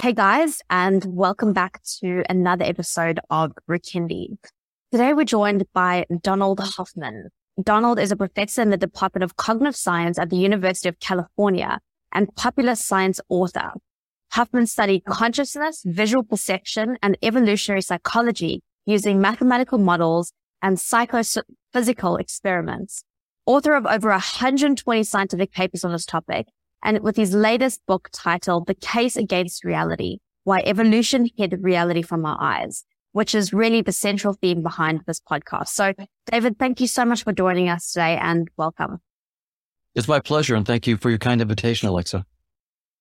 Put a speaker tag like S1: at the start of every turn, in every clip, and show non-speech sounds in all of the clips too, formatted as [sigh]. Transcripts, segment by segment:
S1: Hey guys, and welcome back to another episode of Rikindi. Today we're joined by Donald Hoffman. Donald is a professor in the Department of Cognitive Science at the University of California and popular science author. Hoffman studied consciousness, visual perception, and evolutionary psychology using mathematical models and psychophysical experiments. Author of over 120 scientific papers on this topic, and with his latest book titled The Case Against Reality, Why Evolution Hid Reality from Our Eyes, which is really the central theme behind this podcast. So David, thank you so much for joining us today and welcome.
S2: It's my pleasure. And thank you for your kind invitation, Alexa.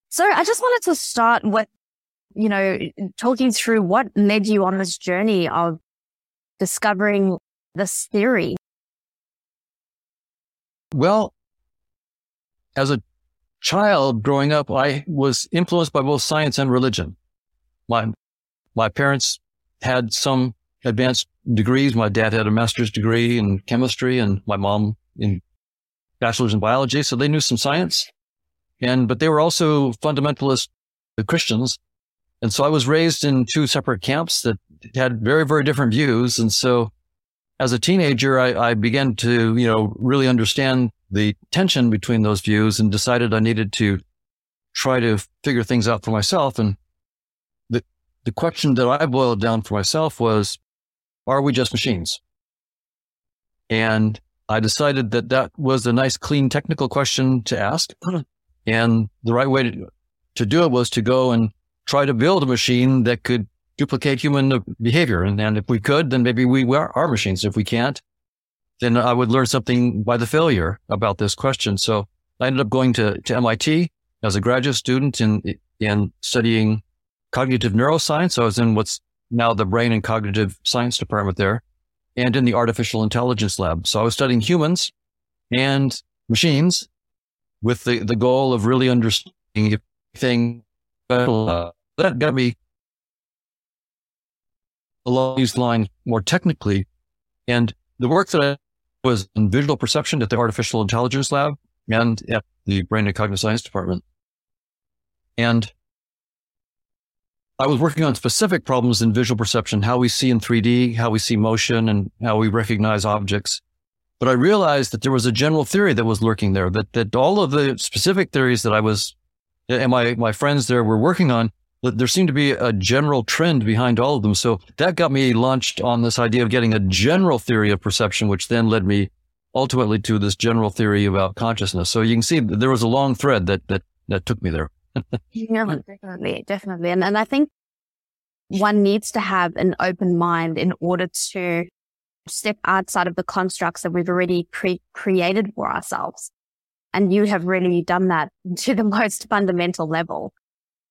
S1: So I just wanted to start with, you know, talking through what led you on this journey of discovering this theory.
S2: Well, as a child growing up, I was influenced by both science and religion. My, my parents had some advanced degrees. My dad had a master's degree in chemistry and my mom in bachelor's in biology. So they knew some science. And, but they were also fundamentalist Christians. And so I was raised in two separate camps that had very, very different views. And so as a teenager, I, I began to, you know, really understand the tension between those views and decided I needed to try to figure things out for myself. And the, the question that I boiled down for myself was, are we just machines? And I decided that that was a nice, clean technical question to ask. [clears throat] And the right way to, to do it was to go and try to build a machine that could duplicate human behavior. And, and if we could, then maybe we are, are machines. If we can't, then I would learn something by the failure about this question. So I ended up going to, to MIT as a graduate student in, in studying cognitive neuroscience. I was in what's now the brain and cognitive science department there and in the artificial intelligence lab. So I was studying humans and machines with the, the goal of really understanding thing. Uh, that got me along these lines more technically. And the work that I was in visual perception at the artificial intelligence lab and at the brain and cognitive science department. And I was working on specific problems in visual perception, how we see in 3D, how we see motion and how we recognize objects. But I realized that there was a general theory that was lurking there, that, that all of the specific theories that I was, and my, my friends there were working on, there seemed to be a general trend behind all of them. So that got me launched on this idea of getting a general theory of perception, which then led me ultimately to this general theory about consciousness. So you can see there was a long thread that, that, that took me there. [laughs]
S1: yeah, definitely, definitely. And, and I think one needs to have an open mind in order to step outside of the constructs that we've already pre- created for ourselves. And you have really done that [laughs] to the most fundamental level.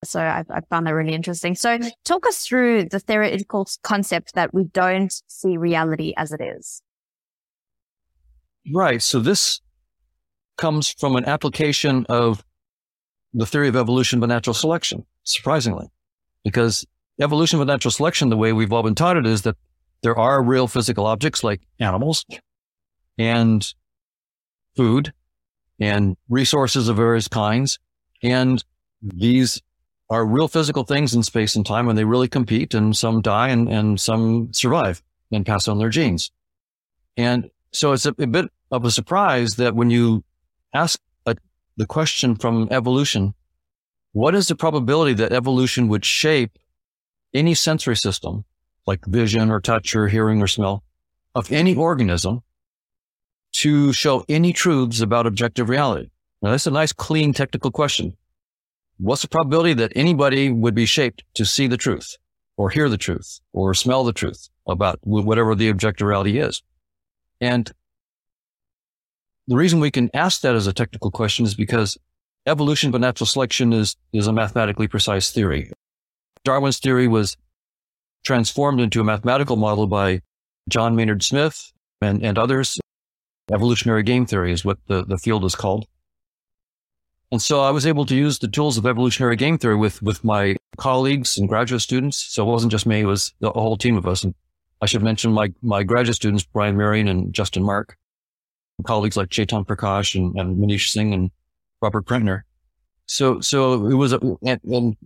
S1: So I, I found that really interesting. So talk us through the theoretical concept that we don't see reality as it is.
S2: Right. So this comes from an application of the theory of evolution by natural selection, surprisingly, because evolution by natural selection, the way we've all been taught it is that there are real physical objects like animals and food and resources of various kinds. And these are real physical things in space and time and they really compete and some die and, and some survive and pass on their genes. And so it's a, a bit of a surprise that when you ask a, the question from evolution, what is the probability that evolution would shape any sensory system like vision or touch or hearing or smell of any organism to show any truths about objective reality? Now, that's a nice, clean technical question what's the probability that anybody would be shaped to see the truth or hear the truth or smell the truth about whatever the objective reality is? And the reason we can ask that as a technical question is because evolution by natural selection is, is a mathematically precise theory. Darwin's theory was transformed into a mathematical model by John Maynard Smith and, and others. Evolutionary game theory is what the, the field is called. And so I was able to use the tools of evolutionary game theory with, with my colleagues and graduate students. So it wasn't just me, it was a whole team of us. And I should mention my, my graduate students, Brian Marion and Justin Mark, and colleagues like Chetan Prakash and, and Manish Singh and Robert Prentner. So, so it was, a, and, and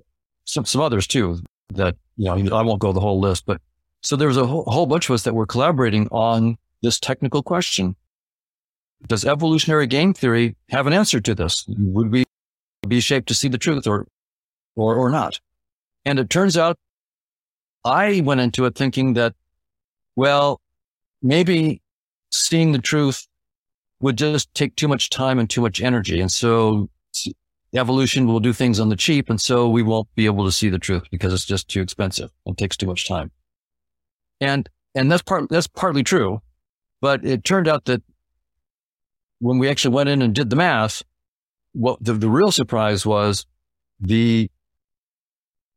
S2: some, some others too that, you know, I won't go the whole list, but so there was a whole, whole bunch of us that were collaborating on this technical question. Does evolutionary game theory have an answer to this? Would we be shaped to see the truth or, or, or not? And it turns out I went into it thinking that, well, maybe seeing the truth would just take too much time and too much energy. And so evolution will do things on the cheap. And so we won't be able to see the truth because it's just too expensive and takes too much time. And, and that's part, that's partly true. But it turned out that when we actually went in and did the math, what the, the real surprise was the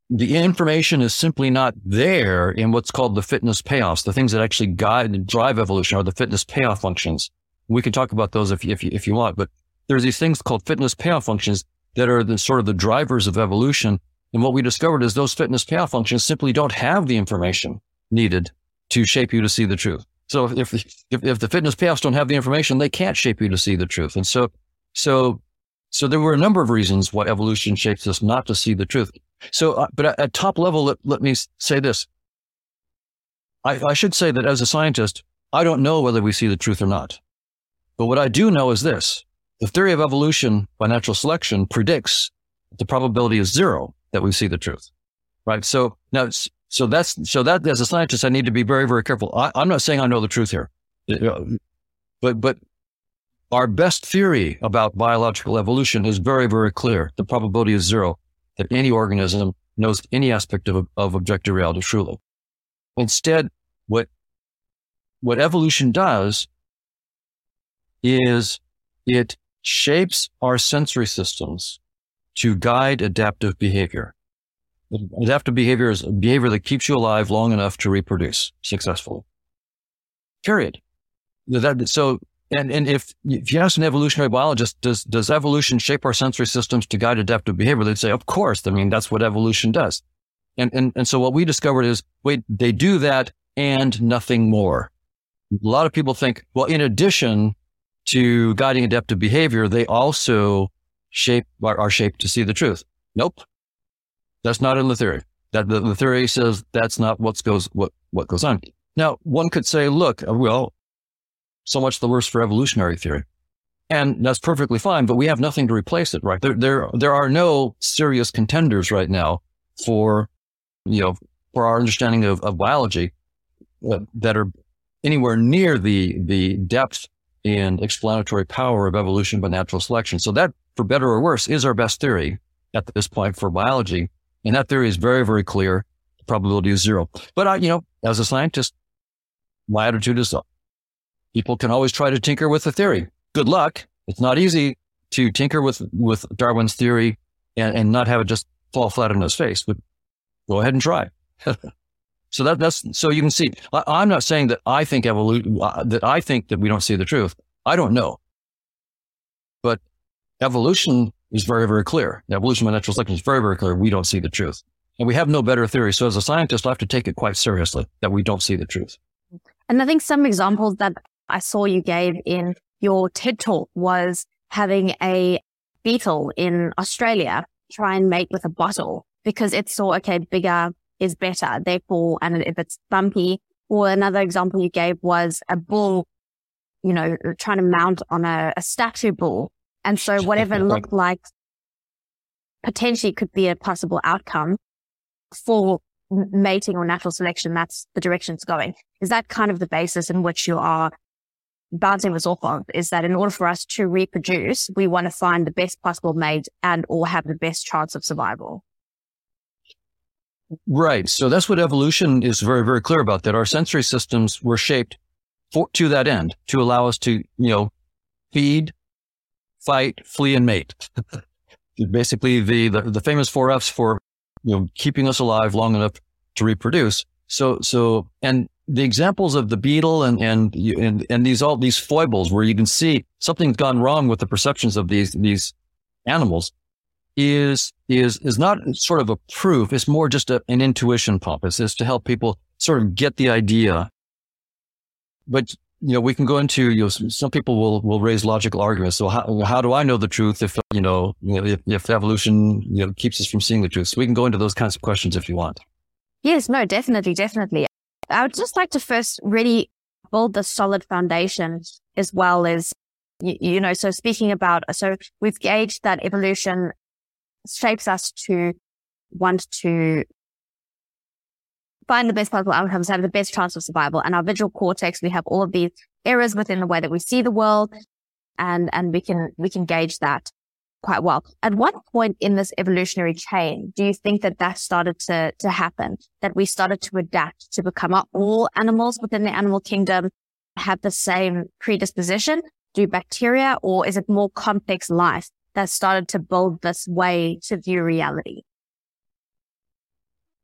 S2: the information is simply not there in what's called the fitness payoffs. The things that actually guide and drive evolution are the fitness payoff functions. We can talk about those if you, if you, if you want, but there's these things called fitness payoff functions that are the sort of the drivers of evolution. And what we discovered is those fitness payoff functions simply don't have the information needed to shape you to see the truth. So if, if, if the fitness payoffs don't have the information, they can't shape you to see the truth. And so, so, so there were a number of reasons why evolution shapes us not to see the truth. So, uh, but at, at, top level, let, let me say this. I, I should say that as a scientist, I don't know whether we see the truth or not. But what I do know is this. The theory of evolution by natural selection predicts the probability is zero that we see the truth. Right. So now so that's so that as a scientist, I need to be very, very careful. I, am not saying I know the truth here, uh, uh, but but our best theory about biological evolution is very, very clear. The probability is zero that any organism knows any aspect of, of objective reality truly. Instead, what what evolution does is it shapes our sensory systems to guide adaptive behavior. Adaptive behavior is behavior that keeps you alive long enough to reproduce successfully. Period. That, so, and, and if, if you ask an evolutionary biologist, does, does evolution shape our sensory systems to guide adaptive behavior? They'd say, of course. I mean, that's what evolution does. And, and, and so what we discovered is, wait, they do that and nothing more. A lot of people think, well, in addition to guiding adaptive behavior, they also shape, are, are shaped to see the truth. Nope. That's not in the theory. That the, the theory says that's not what goes what what goes on. Now, one could say, look, uh, well, so much the worse for evolutionary theory. And that's perfectly fine, but we have nothing to replace it, right? There, there, there are no serious contenders right now for, you know, for our understanding of, of biology uh, that are anywhere near the, the depth and explanatory power of evolution by natural selection. So that, for better or worse, is our best theory at this point for biology. And that theory is very, very clear. The probability is zero. But I, you know, as a scientist, my attitude is people can always try to tinker with the theory. Good luck. It's not easy to tinker with, with Darwin's theory and, and not have it just fall flat on his face, but go ahead and try. [laughs] so that, that's, so you can see, I, am not saying that I think evolution, uh, that I think that we don't see the truth. I don't know. But evolution is very, very clear. The evolution by natural selection is very, very clear. We don't see the truth. And we have no better theory. So as a scientist, I have to take it quite seriously that we don't see the truth.
S1: And I think some examples that I saw you gave in your TED talk was having a beetle in Australia try and mate with a bottle because it saw, okay, bigger is better. Therefore, and if it's bumpy, or another example you gave was a bull, you know, trying to mount on a, a statue bull and so whatever looked like potentially could be a possible outcome for mating or natural selection, that's the direction it's going. Is that kind of the basis in which you are bouncing this off of? Is that in order for us to reproduce, we want to find the best possible mate and or have the best chance of survival?
S2: Right. So that's what evolution is very, very clear about that our sensory systems were shaped for, to that end, to allow us to, you know, feed, fight, flee, and mate. [laughs] Basically, the, the, the famous four Fs for you know keeping us alive long enough to reproduce. So so and the examples of the beetle and and and and these all these foibles where you can see something's gone wrong with the perceptions of these these animals is is is not sort of a proof. It's more just a, an intuition pump. It's, it's to help people sort of get the idea. But you know, we can go into, you know, some people will, will raise logical arguments. So how, how do I know the truth if, you know, if, if evolution, you know, keeps us from seeing the truth? So we can go into those kinds of questions if you want.
S1: Yes, no, definitely, definitely. I would just like to first really build the solid foundation as well as, you, you know, so speaking about, so we've gauged that evolution shapes us to want to find the best possible outcomes, have the best chance of survival. And our visual cortex, we have all of these errors within the way that we see the world and, and we can, we can gauge that quite well. At what point in this evolutionary chain do you think that that started to, to happen? That we started to adapt to become are all animals within the animal kingdom have the same predisposition? Do bacteria or is it more complex life that started to build this way to view reality?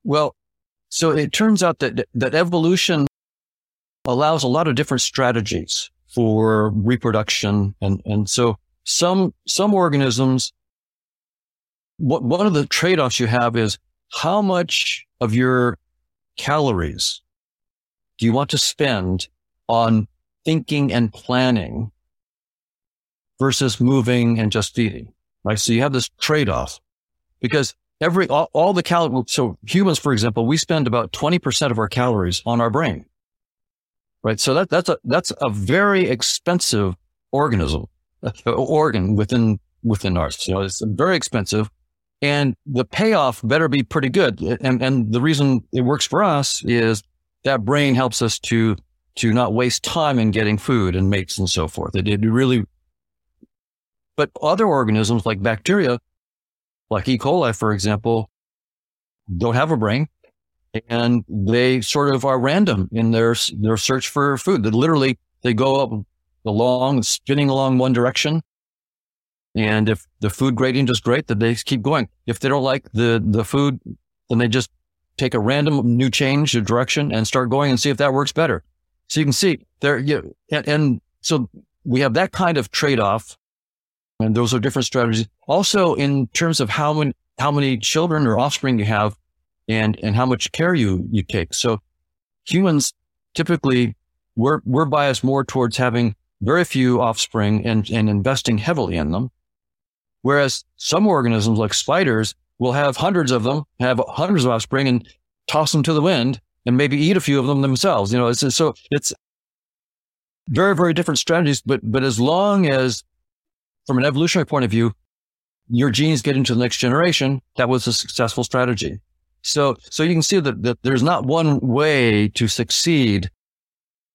S2: Well, so it turns out that, that evolution allows a lot of different strategies for reproduction. And, and so some, some organisms, what, one of the trade-offs you have is how much of your calories do you want to spend on thinking and planning versus moving and just feeding? Right. So you have this trade-off because every, all, all the calories. So humans, for example, we spend about 20% of our calories on our brain. Right. So that, that's a, that's a very expensive organism, [laughs] organ within, within ours. You know, it's very expensive and the payoff better be pretty good. And, and the reason it works for us is that brain helps us to, to not waste time in getting food and mates and so forth. It, it really, but other organisms like bacteria like E. coli, for example, don't have a brain and they sort of are random in their, their search for food. They literally, they go up along, spinning along one direction. And if the food gradient is great, then they keep going. If they don't like the, the food, then they just take a random new change of direction and start going and see if that works better. So you can see there, you, and, and so we have that kind of trade off and those are different strategies. Also, in terms of how many, how many children or offspring you have and, and how much care you, you take. So humans typically we're, we're biased more towards having very few offspring and, and investing heavily in them. Whereas some organisms like spiders will have hundreds of them, have hundreds of offspring and toss them to the wind and maybe eat a few of them themselves. You know, it's, so it's very, very different strategies. But, but as long as from an evolutionary point of view, your genes get into the next generation. That was a successful strategy. So, so you can see that, that there's not one way to succeed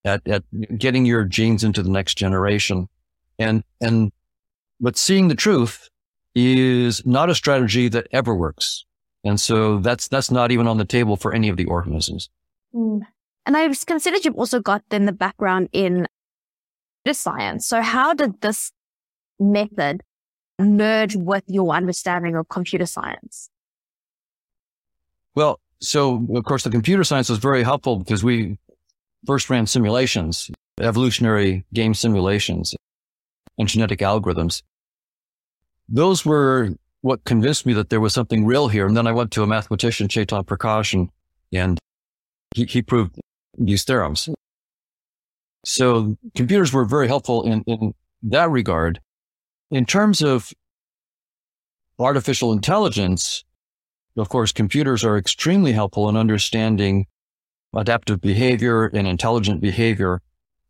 S2: at, at getting your genes into the next generation. And, and, but seeing the truth is not a strategy that ever works. And so that's, that's not even on the table for any of the organisms.
S1: Mm. And I've considered you've also got then the background in data science. So how did this method merge with your understanding of computer science?
S2: Well, so of course the computer science was very helpful because we first ran simulations, evolutionary game simulations and genetic algorithms. Those were what convinced me that there was something real here. And then I went to a mathematician, Chetan Prakash, and, and he, he proved these theorems. So computers were very helpful in, in that regard. In terms of artificial intelligence, of course, computers are extremely helpful in understanding adaptive behavior and intelligent behavior.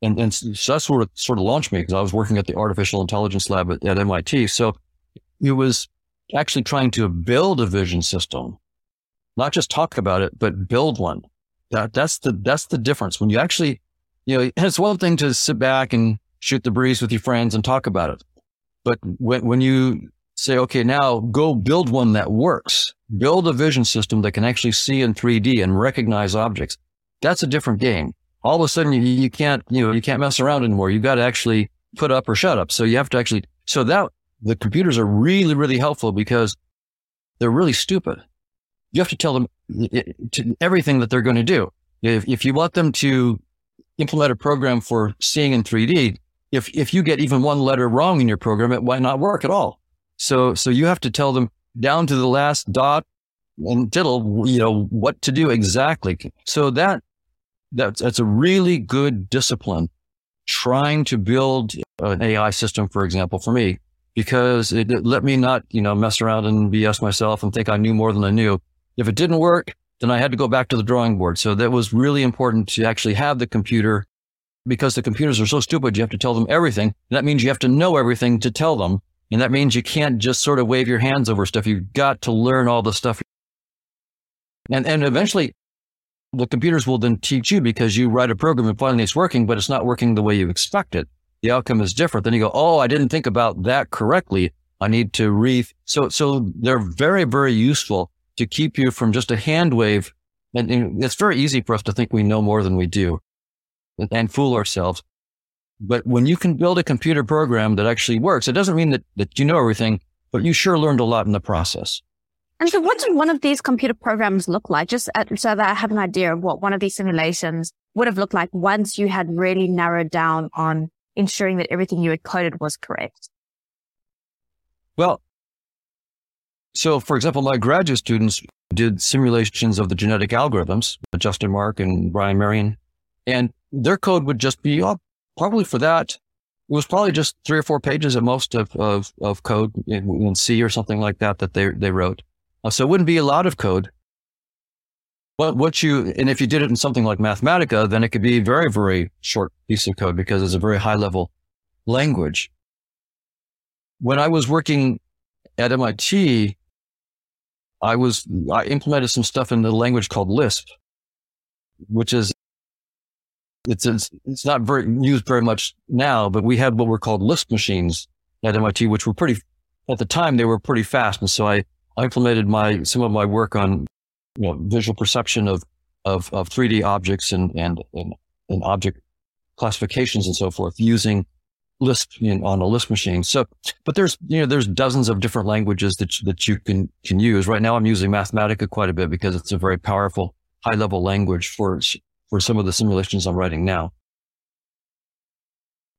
S2: And, and so that's what sort of launched me because I was working at the artificial intelligence lab at, at MIT. So it was actually trying to build a vision system, not just talk about it, but build one. That, that's the, that's the difference. When you actually, you know, it's one thing to sit back and shoot the breeze with your friends and talk about it. But when, when you say, okay, now go build one that works, build a vision system that can actually see in 3D and recognize objects, that's a different game. All of a sudden you, you can't, you know, you can't mess around anymore. You've got to actually put up or shut up. So you have to actually, so that the computers are really, really helpful because they're really stupid. You have to tell them to everything that they're going to do. If, if you want them to implement a program for seeing in 3D, if, if you get even one letter wrong in your program, it might not work at all. So, so you have to tell them down to the last dot and tittle, you know, what to do exactly. So that, that's, that's a really good discipline trying to build an AI system, for example, for me, because it, it let me not, you know, mess around and BS myself and think I knew more than I knew. If it didn't work, then I had to go back to the drawing board. So that was really important to actually have the computer because the computers are so stupid. You have to tell them everything. That means you have to know everything to tell them. And that means you can't just sort of wave your hands over stuff. You've got to learn all the stuff. And, and eventually the computers will then teach you because you write a program and finally it's working, but it's not working the way you expect it. The outcome is different. Then you go, Oh, I didn't think about that correctly. I need to re. So, so they're very, very useful to keep you from just a hand wave. And, and it's very easy for us to think we know more than we do and, fool ourselves. But when you can build a computer program that actually works, it doesn't mean that, that you know everything, but you sure learned a lot in the process.
S1: And so what does one of these computer programs look like? Just uh, so that I have an idea of what one of these simulations would have looked like once you had really narrowed down on ensuring that everything you had coded was correct.
S2: Well, so for example, my graduate students did simulations of the genetic algorithms, Justin Mark and Brian Marion, and their code would just be oh, probably for that. It was probably just three or four pages at most of, of, of code in, in C or something like that that they, they wrote. Uh, so it wouldn't be a lot of code. But what you, and if you did it in something like Mathematica, then it could be a very, very short piece of code because it's a very high level language. When I was working at MIT, I was, I implemented some stuff in the language called Lisp, which is, it's, it's, it's not very used very much now, but we had what were called Lisp machines at MIT, which were pretty, at the time, they were pretty fast. And so I, I implemented my some of my work on you know visual perception of of, of 3D objects and, and and and object classifications and so forth using Lisp in, on a Lisp machine. So, but there's you know there's dozens of different languages that that you can can use. Right now, I'm using Mathematica quite a bit because it's a very powerful high level language for for some of the simulations I'm writing now.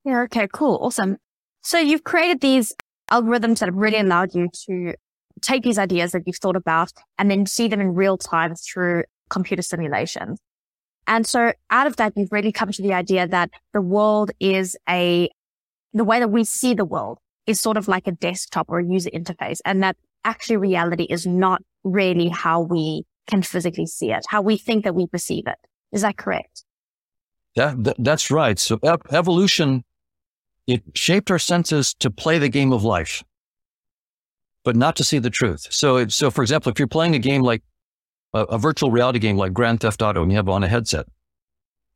S1: Yeah. Okay. Cool. Awesome. So you've created these algorithms that have really allowed you to take these ideas that you've thought about and then see them in real time through computer simulations. And so out of that, you've really come to the idea that the world is a, the way that we see the world is sort of like a desktop or a user interface and that actually reality is not really how we can physically see it, how we think that we perceive it. Is that correct?
S2: Yeah, th- that's right. So evolution, it shaped our senses to play the game of life but not to see the truth. So, so for example, if you're playing a game like a, a virtual reality game like Grand Theft Auto and you have on a headset,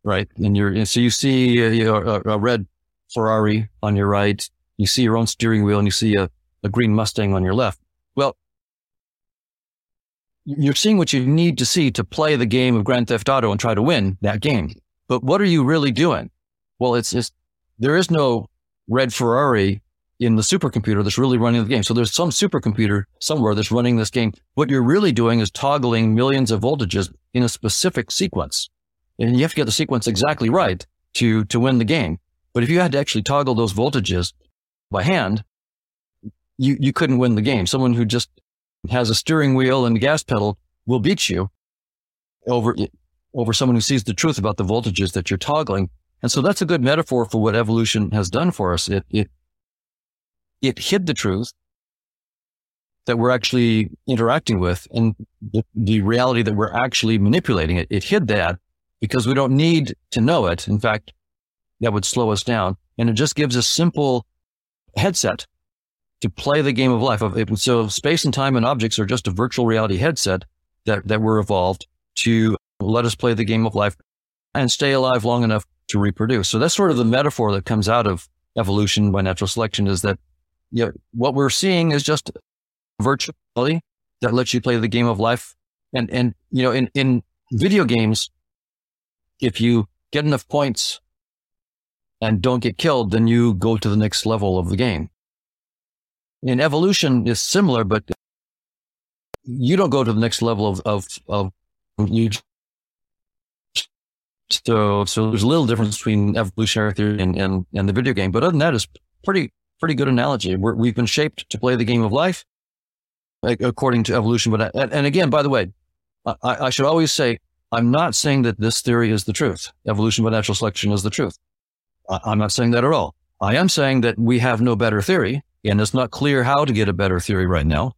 S2: right? And you're, so you see uh, a, a, a red Ferrari on your right, you see your own steering wheel and you see a, a green Mustang on your left. You're seeing what you need to see to play the game of Grand Theft Auto and try to win that game. But what are you really doing? Well, it's, it's there is no red Ferrari in the supercomputer that's really running the game. So there's some supercomputer somewhere that's running this game. What you're really doing is toggling millions of voltages in a specific sequence. And you have to get the sequence exactly right to, to win the game. But if you had to actually toggle those voltages by hand, you, you couldn't win the game. Someone who just has a steering wheel and gas pedal will beat you over, over someone who sees the truth about the voltages that you're toggling. And so that's a good metaphor for what evolution has done for us. It, it it hid the truth that we're actually interacting with and the, the, reality that we're actually manipulating it. It hid that because we don't need to know it. In fact, that would slow us down. And it just gives a simple headset to play the game of life. So space and time and objects are just a virtual reality headset that, that were evolved to let us play the game of life and stay alive long enough to reproduce. So that's sort of the metaphor that comes out of evolution by natural selection is that you know, what we're seeing is just virtually that lets you play the game of life. And, and, you know, in, in video games, if you get enough points and don't get killed, then you go to the next level of the game. In evolution is similar, but you don't go to the next level of, of, of you. So, so there's a little difference between evolutionary theory and, and, and the video game, but other than that, it's pretty, pretty good analogy. we have been shaped to play the game of life according to evolution. But, and again, by the way, I, I should always say, I'm not saying that this theory is the truth. Evolution by natural selection is the truth. I'm not saying that at all. I am saying that we have no better theory and it's not clear how to get a better theory right now.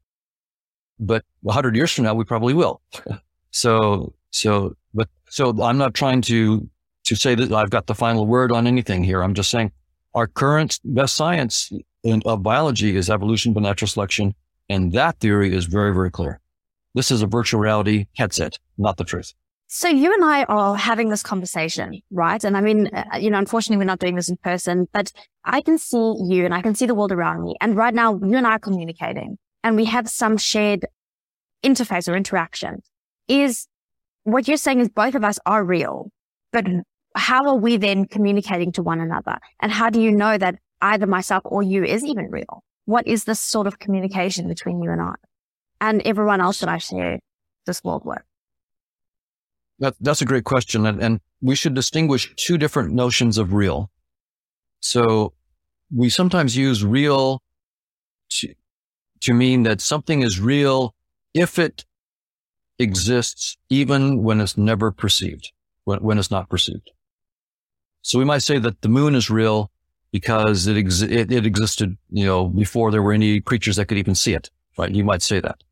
S2: But 100 years from now, we probably will. [laughs] so, so, but, so I'm not trying to, to say that I've got the final word on anything here. I'm just saying our current best science in, of biology is evolution by natural selection. And that theory is very, very clear. This is a virtual reality headset, not the truth.
S1: So you and I are having this conversation, right? And I mean, uh, you know, unfortunately, we're not doing this in person, but I can see you and I can see the world around me. And right now, you and I are communicating and we have some shared interface or interaction. Is what you're saying is both of us are real, but how are we then communicating to one another? And how do you know that either myself or you is even real? What is this sort of communication between you and I and everyone else that I share this world with?
S2: That, that's a great question. And, and we should distinguish two different notions of real. So we sometimes use real to, to mean that something is real if it exists, even when it's never perceived, when, when it's not perceived. So we might say that the moon is real because it, ex- it, it existed, you know, before there were any creatures that could even see it, right? You might say that.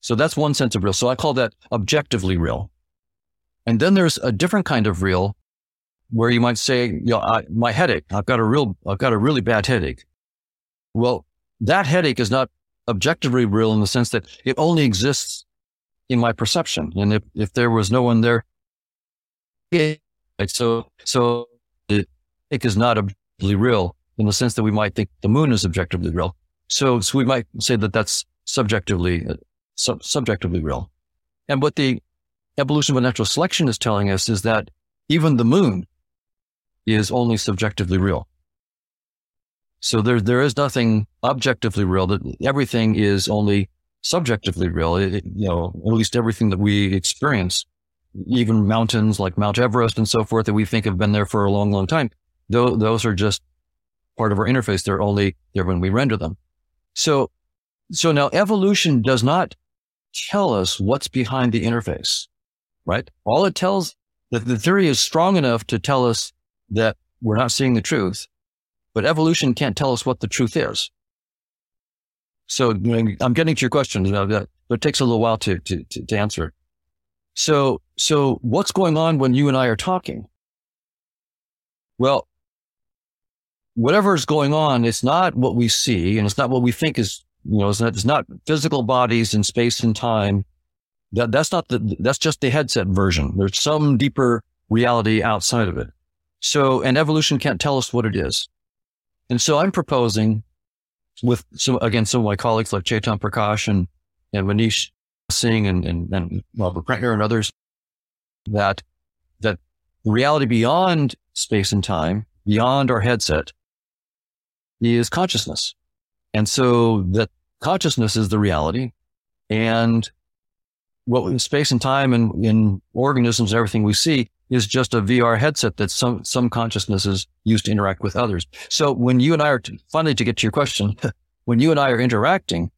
S2: So that's one sense of real. So I call that objectively real. And then there's a different kind of real where you might say, you know, I, my headache, I've got a real, I've got a really bad headache. Well, that headache is not objectively real in the sense that it only exists in my perception. And if, if there was no one there, so, so it, it is not objectively real in the sense that we might think the moon is objectively real. So, so we might say that that's subjectively, uh, sub- subjectively real. And what the evolution by natural selection is telling us is that even the moon is only subjectively real. So there, there is nothing objectively real. That everything is only subjectively real. It, you know, at least everything that we experience, even mountains like Mount Everest and so forth that we think have been there for a long, long time. Those, those are just part of our interface. They're only there when we render them. So, so now evolution does not tell us what's behind the interface right? All it tells that the theory is strong enough to tell us that we're not seeing the truth, but evolution can't tell us what the truth is. So I'm getting to your question, but it takes a little while to, to, to, answer. So, so what's going on when you and I are talking? Well, whatever is going on, it's not what we see and it's not what we think is, you know, it's not, it's not physical bodies in space and time that, that's not the, that's just the headset version. There's some deeper reality outside of it. So, and evolution can't tell us what it is. And so I'm proposing with some, again, some of my colleagues like Chetan Prakash and, and Manish Singh and, and, and Robert Prentner and others that, that reality beyond space and time, beyond our headset is consciousness. And so that consciousness is the reality and what space and time and in organisms, everything we see is just a VR headset that some, some consciousnesses use to interact with others. So when you and I are, to, finally to get to your question, [laughs] when you and I are interacting,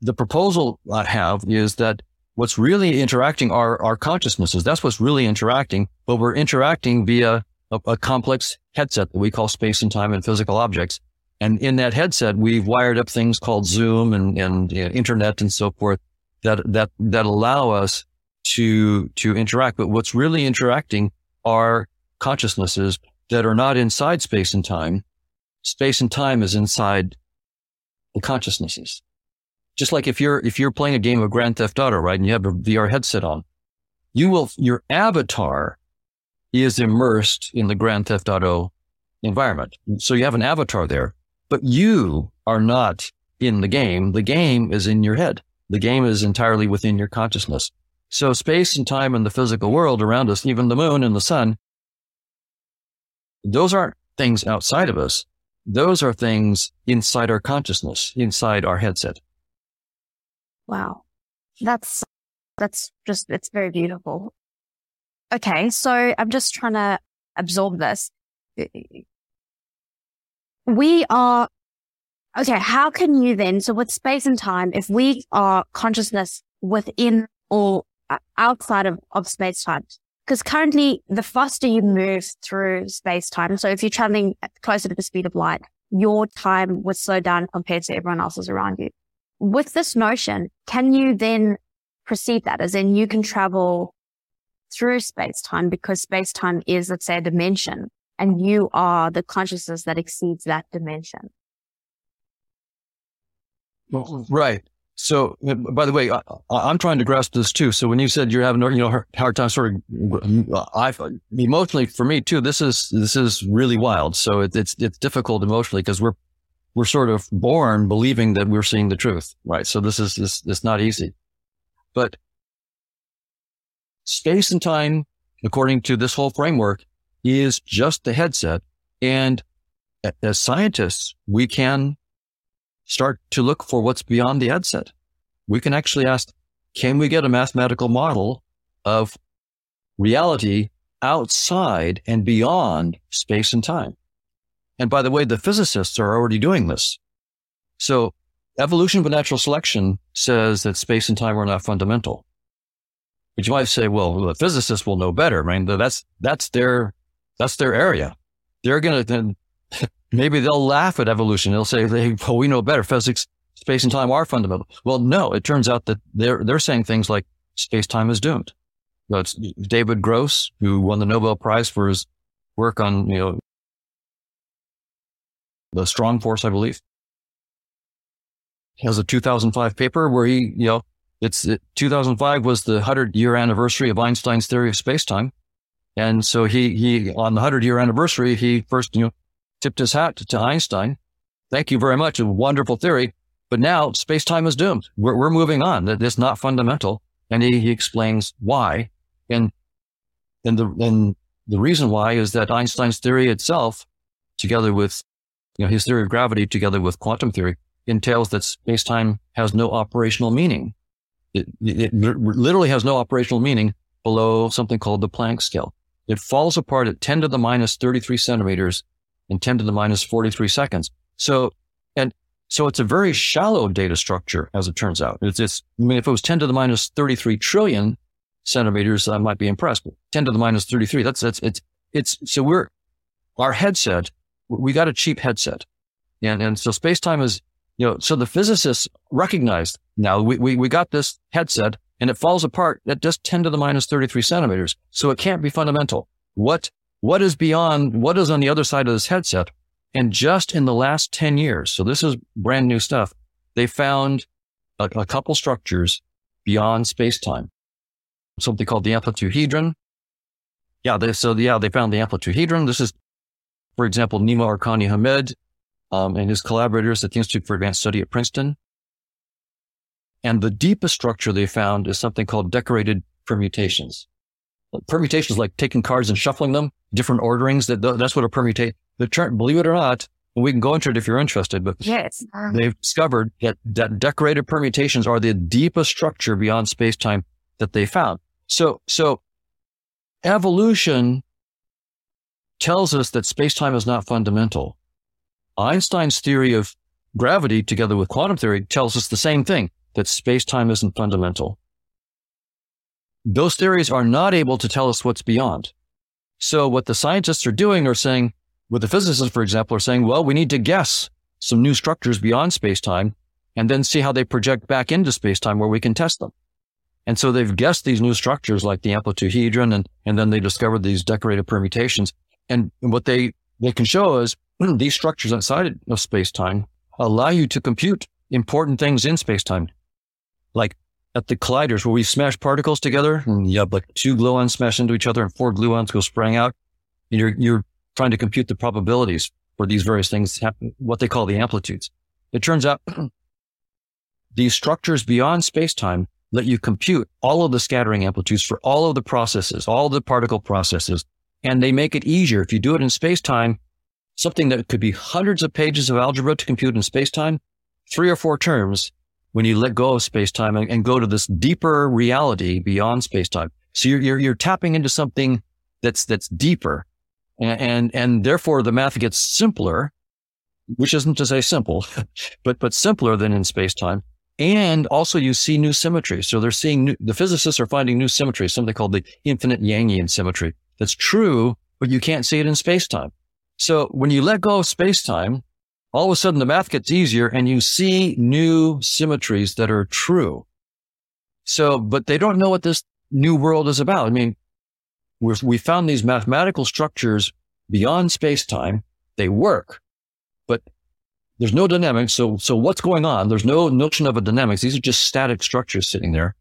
S2: the proposal I have is that what's really interacting are our consciousnesses. That's what's really interacting, but we're interacting via a, a complex headset that we call space and time and physical objects. And in that headset, we've wired up things called Zoom and, and you know, internet and so forth that, that, that allow us to, to interact. But what's really interacting are consciousnesses that are not inside space and time. Space and time is inside the consciousnesses. Just like if you're, if you're playing a game of Grand Theft Auto, right? And you have a VR headset on, you will, your avatar is immersed in the Grand Theft Auto environment. So you have an avatar there, but you are not in the game. The game is in your head. The game is entirely within your consciousness. So space and time and the physical world around us, even the moon and the sun, those aren't things outside of us. Those are things inside our consciousness, inside our headset.
S1: Wow. That's, that's just, it's very beautiful. Okay. So I'm just trying to absorb this. We are Okay, how can you then, so with space and time, if we are consciousness within or outside of, of space time, because currently the faster you move through space time, so if you're traveling closer to the speed of light, your time would slow down compared to everyone else's around you. With this notion, can you then perceive that as in you can travel through space time because space time is, let's say, a dimension and you are the consciousness that exceeds that dimension?
S2: Right. So, uh, by the way, I, am trying to grasp this too. So, when you said you're having you know hard time, sort of, I emotionally for me too. This is this is really wild. So it, it's it's difficult emotionally because we're we're sort of born believing that we're seeing the truth, right? So this is this it's not easy, but space and time, according to this whole framework, is just the headset, and as scientists, we can start to look for what's beyond the headset. We can actually ask, can we get a mathematical model of reality outside and beyond space and time? And by the way, the physicists are already doing this. So evolution by natural selection says that space and time are not fundamental. But you might say, well, the physicists will know better. I mean, that's, that's their, that's their area. They're going to, [laughs] maybe they'll laugh at evolution. They'll say, hey, well, we know better. Physics, space and time are fundamental. Well, no, it turns out that they're, they're saying things like space time is doomed. That's David Gross, who won the Nobel Prize for his work on, you know, the strong force, I believe. He has a 2005 paper where he, you know, it's it, 2005 was the 100 year anniversary of Einstein's theory of space-time. And so he, he, on the 100 year anniversary, he first, you know, tipped his hat to, Einstein. Thank you very much. A wonderful theory. But now space time is doomed. We're, we're moving on. That it's not fundamental. And he, he explains why. And, and the, and the reason why is that Einstein's theory itself, together with, you know, his theory of gravity together with quantum theory entails that space time has no operational meaning. It, it, it literally has no operational meaning below something called the Planck scale. It falls apart at 10 to the minus 33 centimeters and 10 to the minus 43 seconds. So, and so it's a very shallow data structure, as it turns out. It's, it's, I mean, if it was 10 to the minus 33 trillion centimeters, I might be impressed. But 10 to the minus 33, that's, that's, it's, it's, so we're, our headset, we got a cheap headset. And, and so space time is, you know, so the physicists recognized now we, we, we got this headset and it falls apart at just 10 to the minus 33 centimeters. So it can't be fundamental. What what is beyond, what is on the other side of this headset? And just in the last 10 years, so this is brand new stuff, they found a, a couple structures beyond space time, something called the amplitude Yeah, they, so yeah, they found the amplitude This is, for example, Nima Arkani Hamed um, and his collaborators at the Institute for Advanced Study at Princeton. And the deepest structure they found is something called decorated permutations permutations like taking cards and shuffling them, different orderings. That that's what a permutate. The term, believe it or not, we can go into it if you're interested. But
S1: yes,
S2: they've discovered that, that decorated permutations are the deepest structure beyond space time that they found. So so evolution tells us that space time is not fundamental. Einstein's theory of gravity, together with quantum theory, tells us the same thing that space time isn't fundamental those theories are not able to tell us what's beyond. So what the scientists are doing are saying, with the physicists, for example, are saying, well, we need to guess some new structures beyond space-time and then see how they project back into space-time where we can test them. And so they've guessed these new structures like the amplituhedron and, and then they discovered these decorated permutations. And what they, they can show is [clears throat] these structures outside of space-time allow you to compute important things in space-time, like at the colliders where we smash particles together and you have like two gluons smash into each other and four gluons go spraying out. And you're, you're trying to compute the probabilities for these various things happen, what they call the amplitudes. It turns out [clears throat] these structures beyond space-time let you compute all of the scattering amplitudes for all of the processes, all the particle processes, and they make it easier. If you do it in space-time, something that could be hundreds of pages of algebra to compute in space-time, three or four terms when you let go of space time and, and, go to this deeper reality beyond space time. So you're, you're, you're, tapping into something that's, that's deeper and, and, and therefore the math gets simpler, which isn't to say simple, [laughs] but, but simpler than in space time. And also you see new symmetry. So they're seeing new, the physicists are finding new symmetry, something called the infinite Yangian symmetry. That's true, but you can't see it in space time. So when you let go of space time, all of a sudden the math gets easier and you see new symmetries that are true. So, but they don't know what this new world is about. I mean, we found these mathematical structures beyond space time. They work, but there's no dynamics. So, so what's going on? There's no notion of a dynamics. These are just static structures sitting there.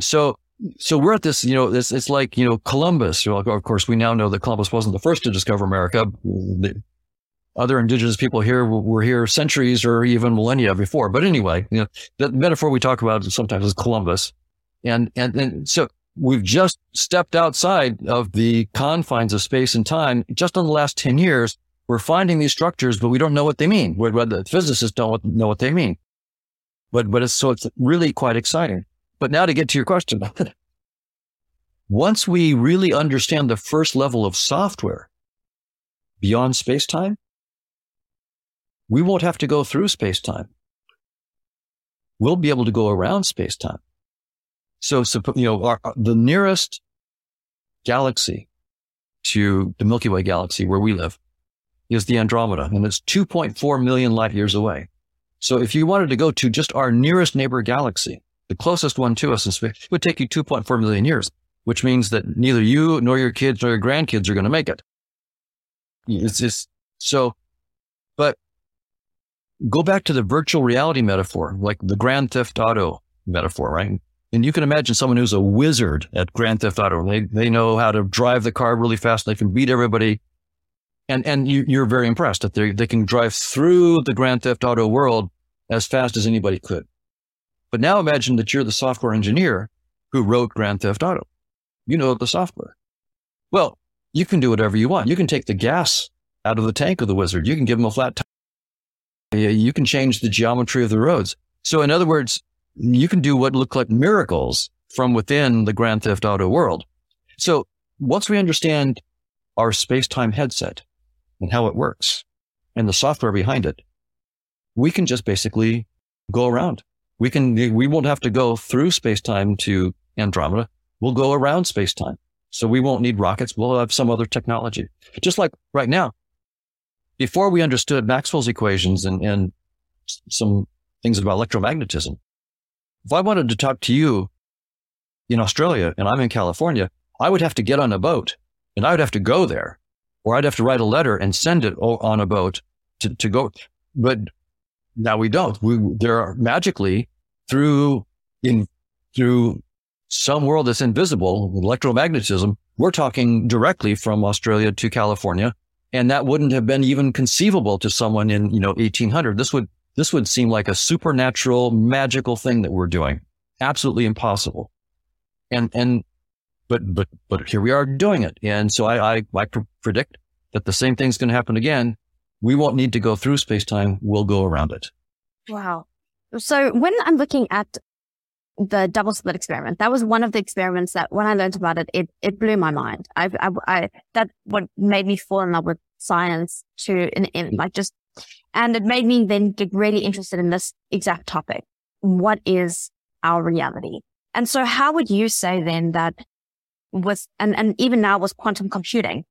S2: So, so we're at this, you know, it's, it's like, you know, Columbus. Of course, we now know that Columbus wasn't the first to discover America. Other indigenous people here were here centuries or even millennia before. But anyway, you know, the metaphor we talk about sometimes is Columbus. And, and, and so we've just stepped outside of the confines of space and time. Just in the last 10 years, we're finding these structures, but we don't know what they mean. The physicists don't know what they mean. But, but it's, so it's really quite exciting. But now to get to your question. [laughs] Once we really understand the first level of software beyond space time, we won't have to go through space time. We'll be able to go around space time. So, so you know, our, uh, the nearest galaxy to the Milky Way galaxy where we live is the Andromeda, and it's 2.4 million light years away. So if you wanted to go to just our nearest neighbor galaxy, the closest one to us in space, it would take you 2.4 million years, which means that neither you nor your kids nor your grandkids are going to make it. It's just so, go back to the virtual reality metaphor, like the Grand Theft Auto metaphor, right? And you can imagine someone who's a wizard at Grand Theft Auto. They, they know how to drive the car really fast. They can beat everybody. And, and you, are very impressed that they, they can drive through the Grand Theft Auto world as fast as anybody could. But now imagine that you're the software engineer who wrote Grand Theft Auto. You know the software. Well, you can do whatever you want. You can take the gas out of the tank of the wizard. You can give him a flat tire. You can change the geometry of the roads. So in other words, you can do what look like miracles from within the Grand Theft Auto world. So once we understand our space-time headset and how it works and the software behind it, we can just basically go around. We can, we won't have to go through space-time to Andromeda. We'll go around space-time. So we won't need rockets. We'll have some other technology. Just like right now, before we understood Maxwell's equations and, and some things about electromagnetism, if I wanted to talk to you in Australia and I'm in California, I would have to get on a boat and I would have to go there or I'd have to write a letter and send it on a boat to, to go. But now we don't. We, there are magically through in, through some world that's invisible, electromagnetism, we're talking directly from Australia to California. And that wouldn't have been even conceivable to someone in, you know, 1800. This would this would seem like a supernatural, magical thing that we're doing. Absolutely impossible. And, and, but, but, but here we are doing it. And so I, I, I predict that the same thing's going to happen again. We won't need to go through space time. We'll go around it.
S1: Wow. So when I'm looking at the double slit experiment, that was one of the experiments that when I learned about it, it, it blew my mind. I, I, I that what made me fall in love with science to, in, in like just and it made me then get really interested in this exact topic. What is our reality? And so how would you say then that with, and, and even now with quantum computing,